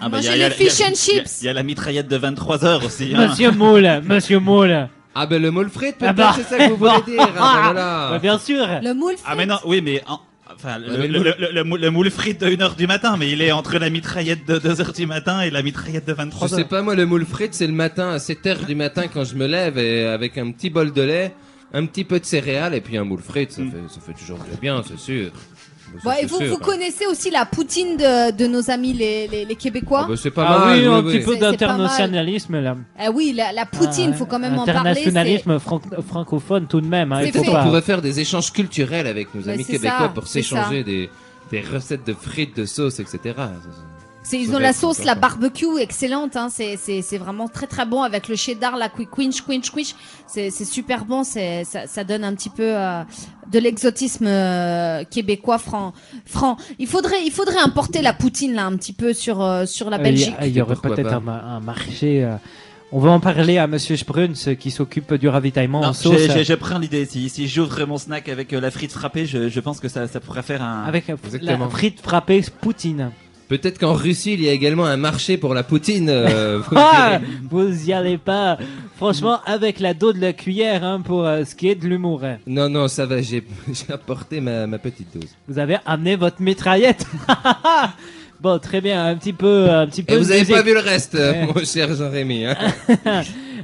Ah, bah, y a- les y a- fish and y a- chips. Il y a la mitraillette de 23 heures aussi. hein. Monsieur Moule, Monsieur Moule. Ah ben le moule frite, Ah peut-être, bah. c'est ça que vous voulez dire. Ah, ben voilà. Bah, bien sûr. Le moule Ah, mais non, oui, mais. en- Enfin, le, Ouais, le, le- le- le moule- le moule frite de 1h du matin, mais il est entre la mitraillette de 2h du matin et la mitraillette de 23 Je sais pas, moi, le moule frite, c'est le matin, à 7 heures du matin, quand je me lève, et avec un petit bol de lait, un petit peu de céréales, et puis un moule frite, ça, Mm. fait, ça fait toujours très bien, c'est sûr. Bon, et vous, vous connaissez aussi la poutine de, de nos amis les, les, les Québécois Ah bah, c'est pas Ah mal. oui, un oui, petit oui. peu d'internationalisme là. Ah oui, la, la poutine, Ah, faut quand même en parler. Internationalisme fran- francophone tout de même. Hein, il faut. On pourrait faire des échanges culturels avec nos Ouais, amis québécois ça, pour s'échanger des, des recettes de frites, de sauces, etc. C'est, ils ont la sauce, la barbecue excellente. Hein. C'est, c'est, c'est vraiment très très bon avec le cheddar, la quinch, quinch, quinch. C'est, c'est super bon. C'est, ça, ça donne un petit peu euh, de l'exotisme euh, québécois franc, franc. Il faudrait, il faudrait importer la poutine là un petit peu sur euh, sur la Euh, il y Belgique. a- Il y aurait Pourquoi peut-être un, un marché. euh, On va en parler à Monsieur Spruns euh, qui s'occupe du ravitaillement Non, en sauce. j'ai- j'ai- je prends l'idée. Si, si j'ouvre mon snack avec euh, la frite frappée, je, je pense que ça, ça pourrait faire un. Avec Exactement. la frite frappée poutine. Peut-être qu'en Russie, il y a également un marché pour la poutine. euh, vous Ah, vous y allez pas. Franchement, avec la dos de la cuillère hein, pour euh, ce qui est de l'humour. hein. non, non, ça va, j'ai j'ai apporté ma, ma petite dose. Vous avez amené votre mitraillette. bon, très bien. Un petit peu, un petit peu. Et vous de avez musique. pas vu le reste, euh, mon cher Jean-Rémy. Hein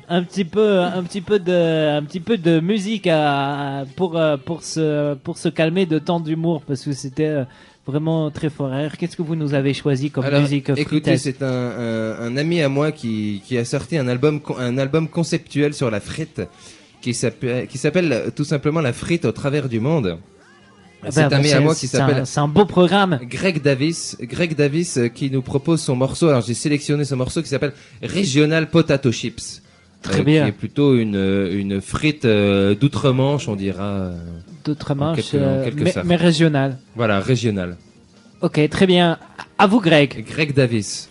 un petit peu, un petit peu de, un petit peu de musique à, pour euh, pour se pour se calmer de tant d'humour parce que c'était euh, vraiment très fort. Alors, qu'est-ce que vous nous avez choisi comme Alors, musique écoutez, c'est un, un, un ami à moi qui, qui a sorti un album, un album conceptuel sur la frite qui s'appelle, euh, tout simplement la frite au travers du monde. Ah C'est ben, un ami à moi qui s'appelle C'est un beau programme. Greg Davis, Greg Davis euh, qui nous propose son morceau. Alors j'ai sélectionné ce morceau qui s'appelle Regional Potato Chips. Très euh, bien. Qui est plutôt une, euh, une frite euh, d'outre-Manche, on dira. D'autres manches, euh, mais, mais régionales. Voilà, régional. Ok, très bien. À vous, Greg. Greg Davis.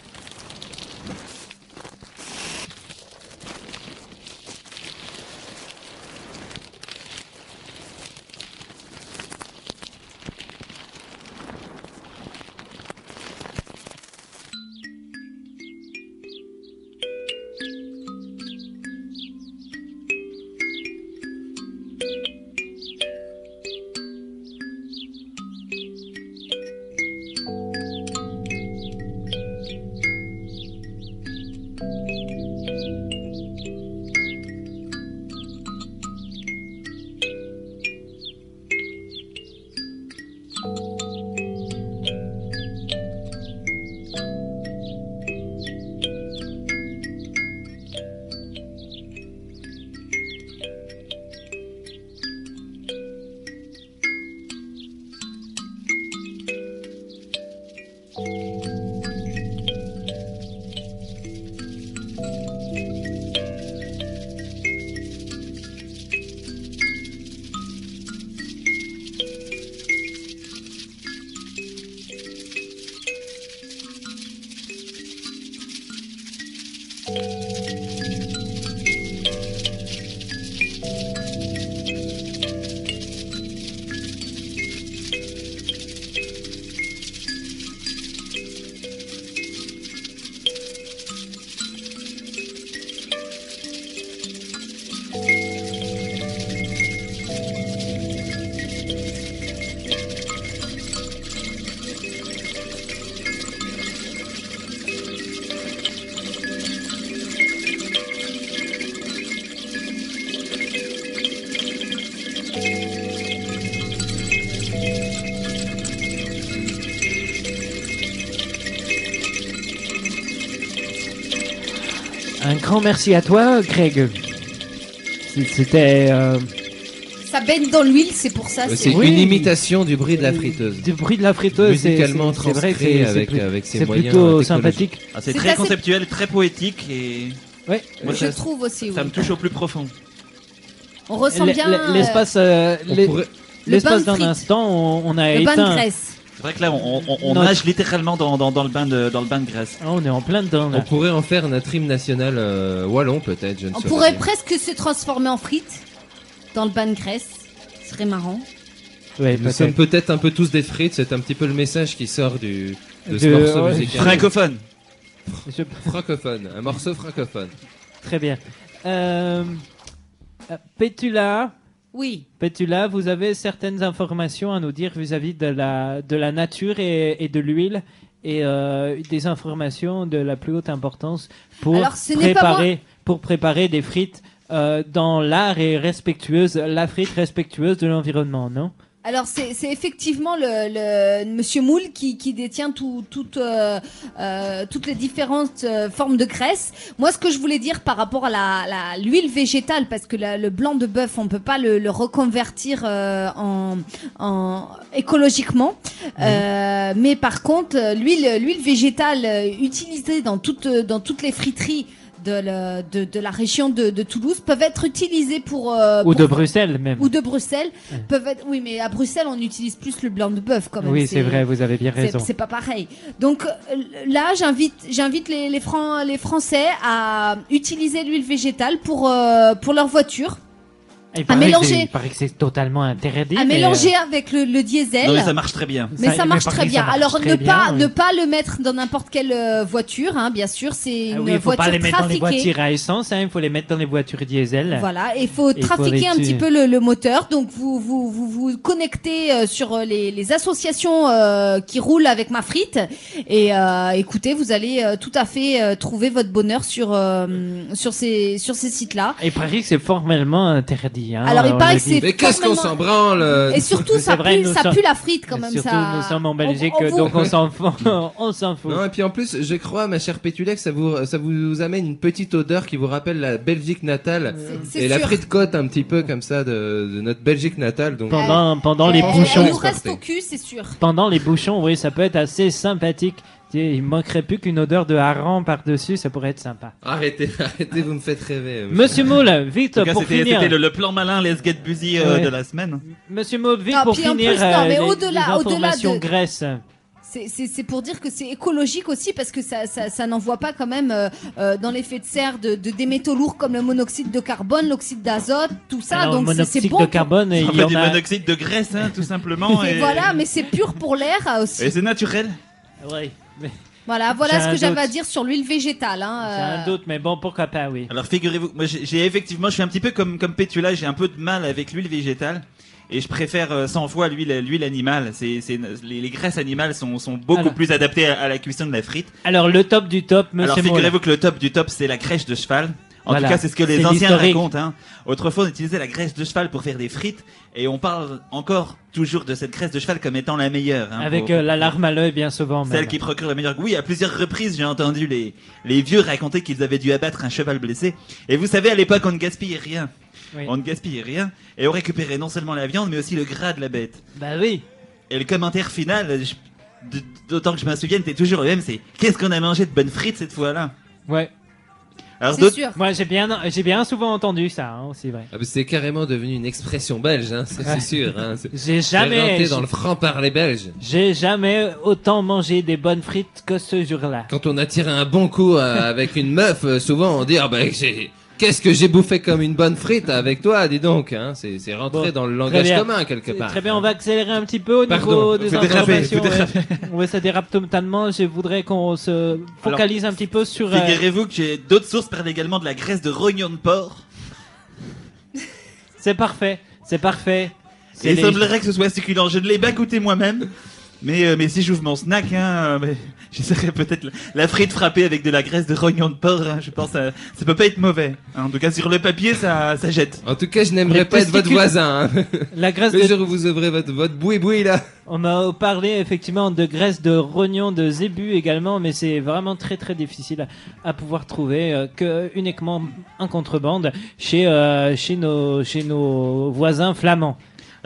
Grand merci à toi, Greg. C'était euh, Ça baigne dans l'huile, c'est pour ça. Euh, C'est Oui. une imitation du bruit de la friteuse. du bruit de la friteuse. c'est- vrai, c'est- avec, plus- avec ses C'est moyens. plutôt sympathique. Ah, c'est C'est très assez- conceptuel, très poétique et Ouais. moi, Je ça, trouve aussi. ça oui. me touche au plus profond. On ressent bien euh, L'espace, euh, le l'espace d'un instant, on, on a le bain de éteint. C'est vrai que là, on, on, on nage littéralement dans, dans, dans le bain de, dans le bain de graisse. Ah, on est en plein dedans On là. pourrait en faire notre hymne national euh, wallon peut-être. Je ne On saurais pourrait dire. presque se transformer en frites dans le bain de graisse. Ce serait marrant. Ouais, Nous peut-être. sommes peut-être un peu tous des frites. C'est un petit peu le message qui sort du de ce De- morceau ouais. musical. Francophone. Je- francophone, un morceau francophone. Très bien. Euh, euh, Pétula, Oui. Pétula, vous avez certaines informations à nous dire vis-à-vis de la, de la nature et, et de l'huile et euh, des informations de la plus haute importance pour Alors, préparer, pour préparer des frites euh, dans l'art et respectueuse, la frite respectueuse de l'environnement, non? Alors c'est c'est effectivement le, le Monsieur Moule qui, qui détient tout, toutes euh, euh, toutes les différentes euh, formes de graisse. Moi, ce que je voulais dire par rapport à la la- l'huile végétale, parce que la- le blanc de bœuf, on peut pas le, le reconvertir euh, en, en écologiquement. Euh, mais par contre, euh, l'huile l'huile végétale utilisée dans toutes dans toutes les friteries de, le- de, de la région de, de Toulouse peuvent être utilisées pour euh, Ou pour- de Bruxelles même. ou de Bruxelles peuvent être oui mais à Bruxelles on utilise plus le blanc de bœuf quand même Oui, c'est vrai, vous avez bien raison. c'est pas pareil donc euh, là j'invite j'invite les les, Fran- les français à utiliser l'huile végétale pour euh, pour leur voiture Il à paraît que mélanger. Il paraît que c'est totalement interdit. à mais, mélanger euh, avec le, le diesel Non, mais ça marche très bien. mais ça, Ça- marche mais très bien. ça marche Alors très ne bien, pas oui. ne pas le mettre dans n'importe quelle euh, voiture, hein, bien sûr, c'est ah une oui, il faut voiture pas les mettre dans les voitures à essence, hein, il faut les mettre dans les voitures diesel. Voilà, et il faut Il faut trafiquer un petit peu le, le moteur. Donc vous vous vous, vous connectez euh, sur les, les associations euh, qui roulent avec ma frite et euh, écoutez, vous allez euh, tout à fait euh, trouver votre bonheur sur euh, sur ces sur ces sites-là. Il paraît que c'est formellement interdit. Hein, Alors, il paraît que c'est Mais qu'est-ce qu'on s'en branle euh, Et surtout ça vrai, pue nous ça sommes- pue la frite quand même Surtout, ça. nous sommes en On- Belgique, on vous- donc on s'en fout. on s'en fout. Non, et puis en plus, je crois, ma chère Pétulec, ça vous, ça vous amène une petite odeur qui vous rappelle la Belgique natale. C'est- Et la frite côte un petit peu comme ça de, de notre Belgique natale. Donc, Pendant, pendant les bouchons. Elle nous reste au cul, c'est sûr. Pendant les bouchons, oui, ça peut être assez sympathique. Il manquerait plus qu'une odeur de hareng par-dessus, ça pourrait être sympa. arrêtez, arrêtez, vous me faites rêver. euh, Monsieur Moule, vite En tout cas, pour finir. c'était le, le plan malin Let's Get Busy euh, Ouais. de la semaine. Monsieur Moule, vite Non, pour finir plus, non, euh, mais au-delà- au-delà de- graisse. C'est- C'est c'est pour dire que c'est écologique aussi parce que ça, ça, ça n'envoie pas quand même euh, euh, dans l'effet de serre de, de des métaux lourds comme le monoxyde de carbone, l'oxyde d'azote, tout ça. Alors, donc c'est- bon. de pour- carbone, En il y en du a. monoxyde de graisse, hein, tout simplement. Et et voilà, mais c'est pur pour l'air aussi. et c'est naturel. Oui, mais Voilà, voilà ce que j'avais à dire sur l'huile végétale. Hein, j'ai un euh, doute, mais bon, pourquoi pas, oui. Alors figurez-vous, moi j'ai effectivement, je suis un petit peu comme comme Pétula, j'ai un peu de mal avec l'huile végétale. Et je préfère euh, 100 fois l'huile l'huile animale. C'est c'est les, les graisses animales sont sont beaucoup Alors. plus adaptées à, à la cuisson de la frite. Alors, le top du top, monsieur Alors figurez-vous que le top du top c'est la graisse de cheval. En Voilà. tout cas, c'est ce que les anciens racontent. Hein. Autrefois, on utilisait la graisse de cheval pour faire des frites, et on parle encore toujours de cette graisse de cheval comme étant la meilleure. hein, Avec pour- euh, l'alarme à l'œil, bien souvent. Celle même. qui procure la meilleure. Oui, à plusieurs reprises, j'ai entendu les, les vieux raconter qu'ils avaient dû abattre un cheval blessé. Et vous savez, à l'époque, on ne gaspillait rien. Oui. On ne gaspillait rien. Et on récupérait non seulement la viande, mais aussi le gras de la bête. Bah oui. Et le commentaire final, je- d'autant que je me souvienne, était toujours le même, c'est qu'est-ce qu'on a mangé de bonnes frites cette fois-là? Ouais. Alors C'est d'autres, sûr. Moi, j'ai bien, j'ai bien souvent entendu ça, hein, c'est vrai. Ah, bah, c'est carrément devenu une expression belge, hein, c'est c'est sûr. Hein, J'ai jamais, rentré dans le franc-parler belge. j'ai jamais autant mangé des bonnes frites que ce jour-là. Quand on a tiré un bon coup euh, avec une meuf, euh, souvent on dit ah ben j'ai qu'est-ce que j'ai bouffé comme une bonne frite avec toi, dis donc. Hein, c'est c'est rentré Bon, dans le langage bien. commun quelque part. Très bien, on va accélérer un petit peu au Pardon, niveau des informations. ça dérape totalement. Je voudrais qu'on se focalise un petit peu sur. euh, figurez-vous que j'ai d'autres sources parlent également de la graisse de rognon de porc. C'est parfait, c'est parfait. Il les- semblerait que ce soit succulent. Je ne l'ai pas goûté moi-même. Mais, euh, mais si j'ouvre mon snack, hein, euh, mais j'essaierai peut-être la, la frite frappée avec de la graisse de rognon de porc. hein, je pense que ça, ça peut pas être mauvais. hein. en tout cas, sur le papier, ça, ça jette. En tout cas, je n'aimerais pas être votre voisin. Hein. La graisse Le de jour où vous ouvrez votre votre boui-boui là. On m'a parlé effectivement de graisse de rognon, de zébu également, mais c'est vraiment très très difficile à, à pouvoir trouver euh, que uniquement en contrebande chez euh, chez nos chez nos voisins flamands.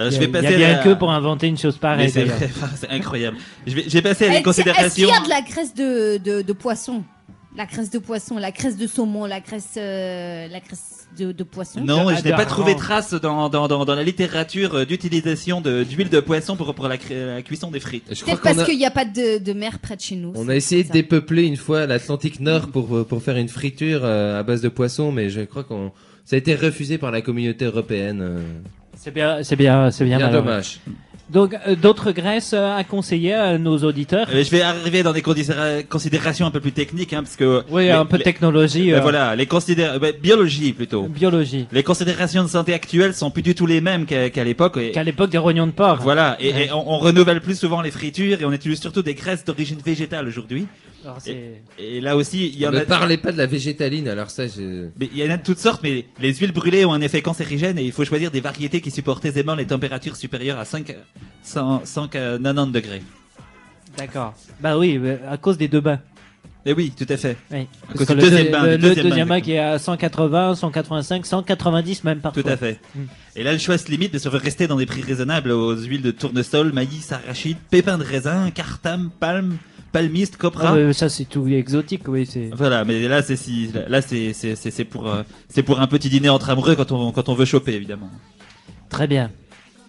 Il je vais passer il y a bien à- que pour inventer une chose pareille. c'est incroyable. Je vais, je vais passer à des est-ce qu'il considérations. y a de la graisse de, de, de poisson? La graisse de poisson, la graisse de saumon, la graisse, euh, la graisse de, de poisson? Non, je n'ai pas trouvé hareng. trace dans, dans, dans, dans la littérature euh, d'utilisation d'huile de poisson pour, pour la, cuisson des frites. Je crois Peut-être parce a, qu'il n'y a pas de, de mer près de chez nous. on a essayé de dépeupler une fois l'Atlantique Nord pour euh, pour faire une friture euh, à base de poisson, mais je crois qu'on ça a été refusé par la communauté européenne. Euh. C'est bien, c'est bien, c'est bien. Dommage. Donc euh, d'autres graisses euh, à conseiller à nos auditeurs. Euh, je vais arriver dans des condis- considérations un peu plus techniques, hein, parce que Oui, les- un peu de technologie, euh, voilà, les considér- ben, biologie plutôt. biologie. Les considérations de santé actuelles sont plus du tout les mêmes qu'à l'époque. Qu'à l'époque des rognons de porc. Voilà, et, Ouais. et on, on renouvelle plus souvent les fritures et on utilise surtout des graisses d'origine végétale aujourd'hui. Alors, Et, là aussi, il y en ne a. parlez pas de la végétaline, alors ça, je... Mais il y en a de toutes sortes, mais les huiles brûlées ont un effet cancérigène et il faut choisir des variétés qui supportent aisément les températures supérieures à 5, 100, 190 degrés. D'accord. Bah oui, à cause des deux bains. Et oui, tout à fait. Oui. À cause du le, deuxième deux- bain, le- deuxième bain, bain qui est à 180, 185, 190 même parfois. Tout à fait. Mm. Et là, le choix se limite, mais on veut rester dans des prix raisonnables aux huiles de tournesol, maïs, arachide, pépins de raisin, cartame, palme, palmiste, copra. Ah, ça c'est tout exotique, oui. C'est. Voilà, mais là, c'est si, là, c'est, c'est, c'est, pour, euh, c'est pour un petit dîner entre amoureux quand on, quand on veut choper, évidemment. Très bien.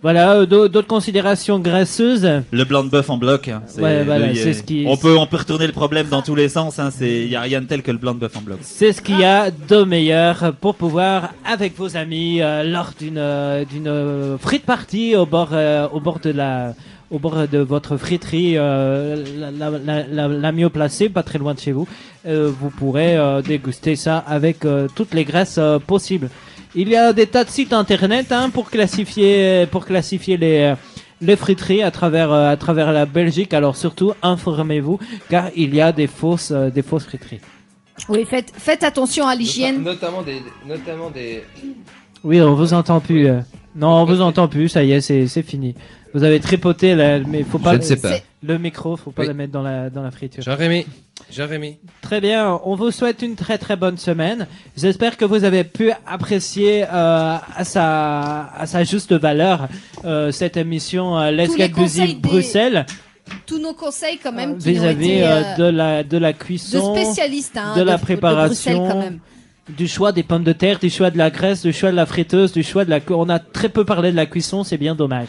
Voilà, euh, d'au- d'autres considérations graisseuses. Le blanc de bœuf en bloc. hein, c'est, Ouais, voilà, le- c'est ce qui- On peut, on peut retourner le problème dans tous les sens, hein, c'est, y a rien de tel que le blanc de bœuf en bloc. C'est ce qu'il y a de meilleur pour pouvoir, avec vos amis, euh, lors d'une euh, d'une frite party au bord euh, au bord de la au bord de votre friterie euh, la, la, la, la- mieux placée, pas très loin de chez vous, euh, vous pourrez euh, déguster ça avec euh, toutes les graisses euh, possibles. Il y a des tas de sites internet hein, pour classifier pour classifier les euh, les friteries à travers euh, à travers la Belgique. Alors surtout informez-vous car il y a des fausses euh, des fausses friteries. Oui, faites, faites attention à l'hygiène. Notamment des, notamment des, Oui, on vous entend plus. euh. Non, on vous entend plus. Ça y est, c'est c'est fini. Vous avez tripoté, là, mais faut pas. Je ne sais pas. Le micro, faut pas Oui. le mettre dans la dans la friture. Jean-Rémy, Jean-Rémy. Très bien. On vous souhaite une très très bonne semaine. J'espère que vous avez pu apprécier euh, à sa à sa juste valeur euh, cette émission euh, Let's Tous Get Busy des- Bruxelles Tous nos conseils, quand même, vis-à-vis euh, euh, de la de la de cuisson. spécialistes, hein, de la préparation, quand même. du choix des pommes de terre, du choix de la graisse, du choix de la friteuse, du choix de la. On a très peu parlé de la cuisson, c'est bien dommage.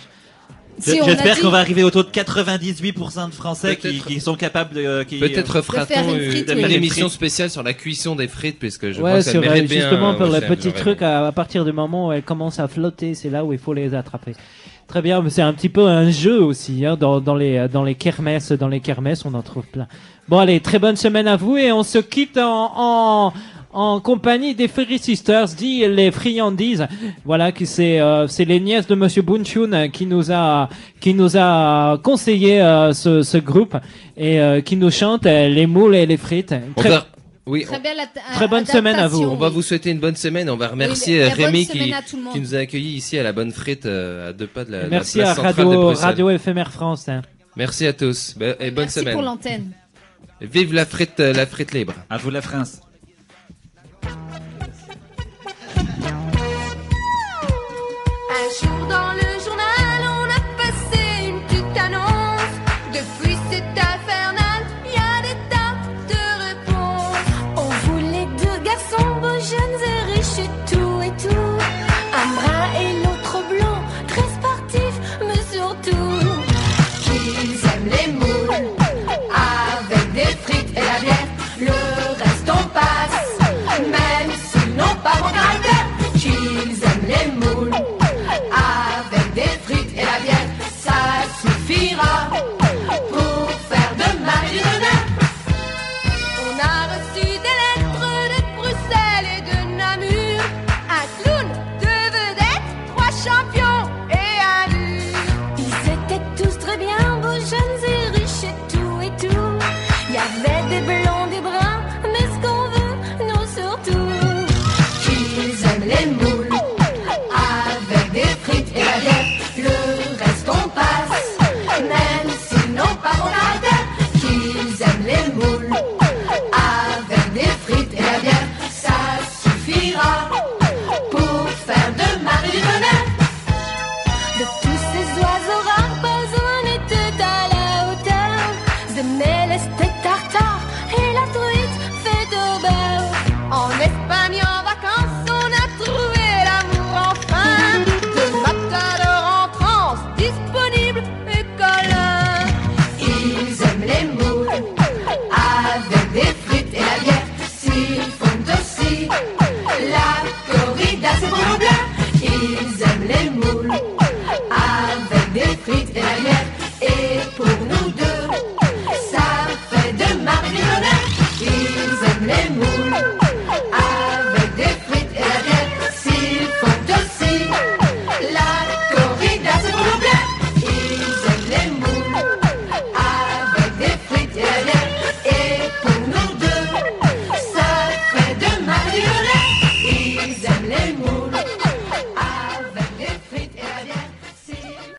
Si J'espère dit- qu'on va arriver au taux de 98% de Français qui, qui sont capables de, euh, qui, Peut-être euh, fera-t-on faire une une, frite, une oui. émission spéciale sur la cuisson des frites, puisque je ouais, crois que ça mérite euh, bien. justement pour euh, le cher petit Jean-Rémy. truc, à, à partir du moment où elle commence à flotter, c'est là où il faut les attraper. Très bien, mais c'est un petit peu un jeu aussi, hein, dans, dans les dans les kermesses, dans les kermesses, on en trouve plein. Bon, allez, très bonne semaine à vous et on se quitte en en, en compagnie des Ferry Sisters, dit les friandises. Voilà, qui c'est euh, c'est les nièces de Monsieur Bunchun qui nous a qui nous a conseillé euh, ce ce groupe et euh, qui nous chante euh, les moules et les frites. Très- va, oui, Très belle Très bonne semaine à vous. on, va vous souhaiter une bonne semaine. On va remercier Oui, euh, bonne Rémi qui, qui nous a accueillis ici à la bonne frite euh, à deux pas de la, la Merci place à centrale de Radio Bruxelles. Radio Éphémère France. hein. Merci à tous et bonne Merci semaine. pour l'antenne. Vive la frite, la frite libre. à vous la France. Un jour dans le